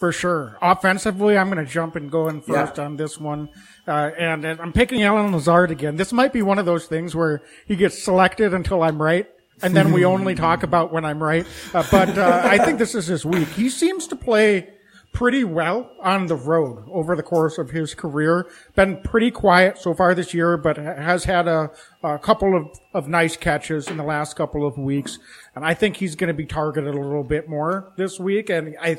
Speaker 3: For sure. Offensively, I'm going to jump and go in first yeah. on this one. Uh, and, and I'm picking Allen Lazard again. This might be one of those things where he gets selected until I'm right and then we only talk about when I'm right. Uh, but uh, I think this is his week. He seems to play pretty well on the road over the course of his career. Been pretty quiet so far this year, but has had a, a couple of, of nice catches in the last couple of weeks. And I think he's going to be targeted a little bit more this week. And I,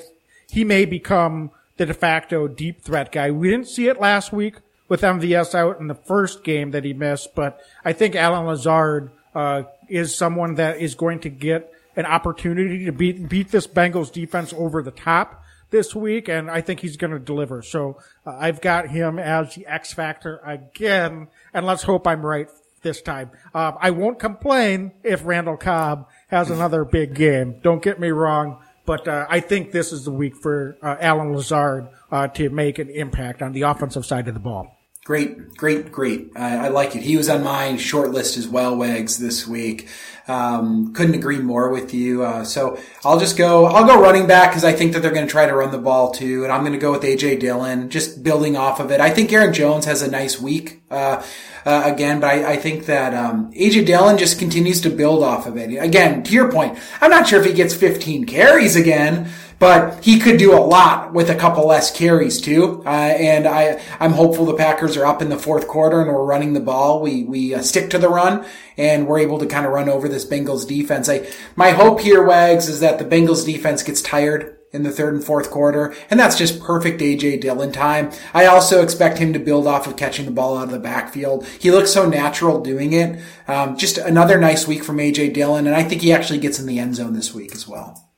Speaker 3: he may become the de facto deep threat guy. We didn't see it last week with MVS out in the first game that he missed, but I think Allen Lazard uh, is someone that is going to get an opportunity to beat beat this Bengals defense over the top this week, and I think he's going to deliver. So uh, I've got him as the X factor again, and let's hope I'm right this time. Uh, I won't complain if Randall Cobb has another big game. Don't get me wrong, but uh, I think this is the week for uh, Allen Lazard uh, to make an impact on the offensive side of the ball.
Speaker 2: Great, great, great. I, I, like it. He was on my short list as well, Wags, this week. Um, couldn't agree more with you. Uh, so I'll just go, I'll go running back because I think that they're going to try to run the ball too. And I'm going to go with AJ Dillon, just building off of it. I think Aaron Jones has a nice week, uh, uh, again, but I, I think that, um, AJ Dillon just continues to build off of it. Again, to your point, I'm not sure if he gets 15 carries again, but he could do a lot with a couple less carries too. Uh, and I, I'm hopeful the Packers are up in the fourth quarter and we're running the ball. We, we uh, stick to the run and we're able to kind of run over this Bengals defense. I, my hope here, Wags, is that the Bengals defense gets tired in the third and fourth quarter, and that's just perfect AJ Dillon time. I also expect him to build off of catching the ball out of the backfield. He looks so natural doing it. Um, just another nice week from AJ Dillon, and I think he actually gets in the end zone this week as well.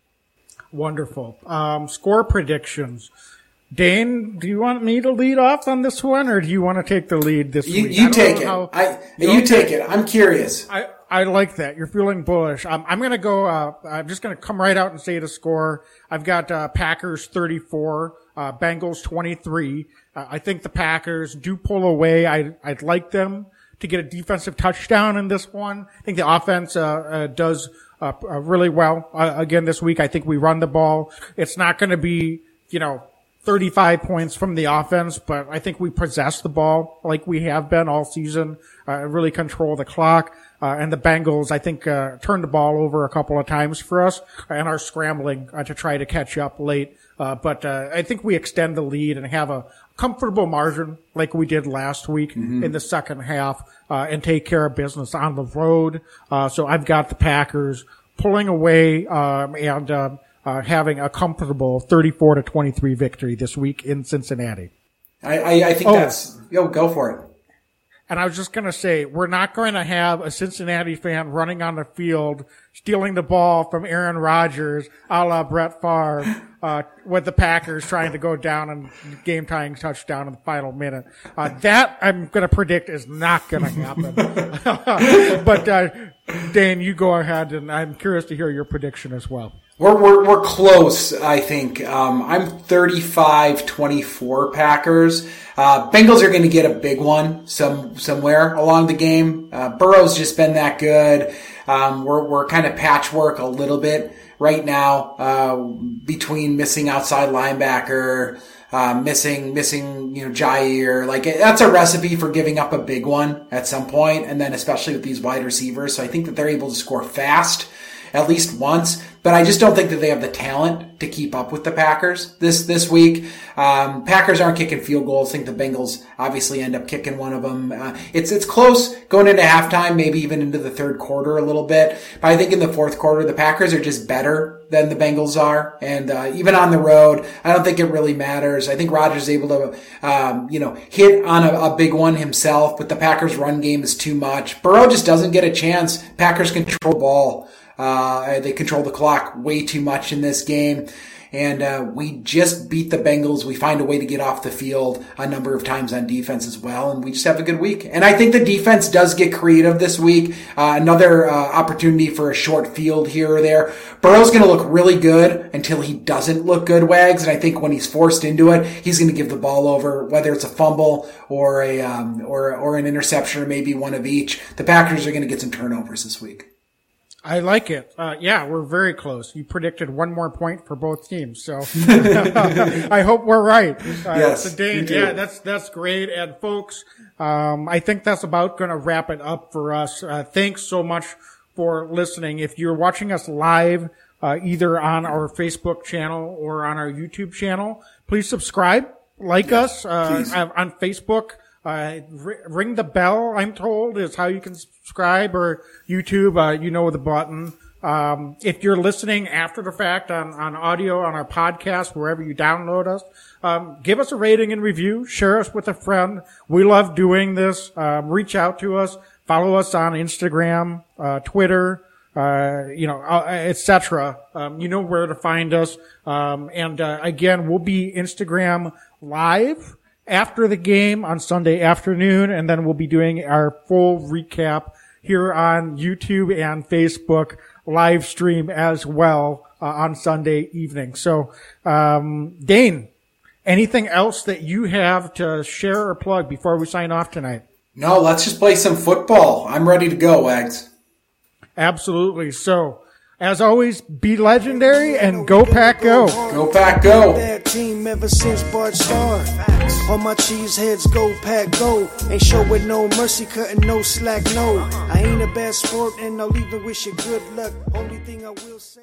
Speaker 3: Wonderful. Um, score predictions. Dane, do you want me to lead off on this one, or do you want to take the lead this
Speaker 2: you,
Speaker 3: week?
Speaker 2: You take it. How, I, you, you take it. I'm curious.
Speaker 3: I, I like that. You're feeling bullish. I'm, I'm going to go, uh, I'm just going to come right out and say the score. I've got, uh, Packers 34, uh, Bengals 23. Uh, I think the Packers do pull away. I, I'd like them to get a defensive touchdown in this one. I think the offense, uh, uh, does really well again this week. I think we run the ball. It's not going to be, you know, 35 points from the offense, but I think we possess the ball like we have been all season, uh, really control the clock. Uh, and the Bengals, I think, uh, turned the ball over a couple of times for us and are scrambling to try to catch up late. but I think we extend the lead and have a comfortable margin like we did last week mm-hmm. in the second half uh, and take care of business on the road. Uh, so I've got the Packers pulling away um, and uh, having a comfortable 34 to 23 victory this week in Cincinnati.
Speaker 2: I, I, I think oh, that's yo go for it.
Speaker 3: And I was just going to say, we're not going to have a Cincinnati fan running on the field, stealing the ball from Aaron Rodgers, a la Brett Favre, uh, with the Packers trying to go down and game tying touchdown in the final minute. Uh, that I'm going to predict is not going to happen. but, uh, Dane, you go ahead and I'm curious to hear your prediction as well.
Speaker 2: We're, we're, we're close, I think. Um, I'm 35 24 Packers. Uh, Bengals are going to get a big one some somewhere along the game. Uh, Burrow's just been that good. Um, we're, we're kind of patchwork a little bit right now uh, between missing outside linebacker, uh, missing, missing, you know, Jaire. Like that's a recipe for giving up a big one at some point, and then especially with these wide receivers. So I think that they're able to score fast at least once. But I just don't think that they have the talent to keep up with the Packers this this week. Um, Packers aren't kicking field goals. I think the Bengals obviously end up kicking one of them. Uh, it's it's close going into halftime, maybe even into the third quarter a little bit. But I think in the fourth quarter, the Packers are just better than the Bengals are, and uh, even on the road, I don't think it really matters. I think Rodgers is able to, um, you know, hit on a, a big one himself, but the Packers' run game is too much. Burrow just doesn't get a chance. Packers control ball. Uh, they control the clock way too much in this game. And uh, we just beat the Bengals. We find a way to get off the field a number of times on defense as well, and we just have a good week. And I think the defense does get creative this week. Uh, another uh, opportunity for a short field here or there. Burrow's going to look really good until he doesn't look good, Wags. And I think when he's forced into it, he's going to give the ball over, whether it's a fumble or a um, or or an interception or maybe one of each. The Packers are going to get some turnovers this week.
Speaker 3: I like it. Uh, yeah, we're very close. You predicted one more point for both teams, so I hope we're right. Uh,
Speaker 2: yes,
Speaker 3: so Dane, yeah, that's that's great. And folks, um, I think that's about going to wrap it up for us. Uh, thanks so much for listening. If you're watching us live, uh, either on our Facebook channel or on our YouTube channel, please subscribe, like us uh, on Facebook. Uh, ring the bell, I'm told, is how you can subscribe or YouTube, uh, you know the button. Um, if you're listening after the fact on, on audio, on our podcast, wherever you download us, um, give us a rating and review, share us with a friend. We love doing this. Um, reach out to us, follow us on Instagram, uh, Twitter, uh, you know, uh, etc. Um, you know where to find us. Um, and, uh, again, we'll be Instagram live after the game on Sunday afternoon, and then we'll be doing our full recap here on YouTube and Facebook live stream as well uh, on Sunday evening. So, um, Dane, anything else that you have to share or plug before we sign off tonight?
Speaker 2: No, let's just play some football. I'm ready to go, Wags.
Speaker 3: Absolutely. So, as always, be legendary and go pack go.
Speaker 2: Go pack go.
Speaker 1: That team ever since Bart Starr. All my cheese heads go pack go. Ain't show with no mercy, cutting no slack, no. I ain't a bad sport and I'll even wish you good luck. Only thing I will say.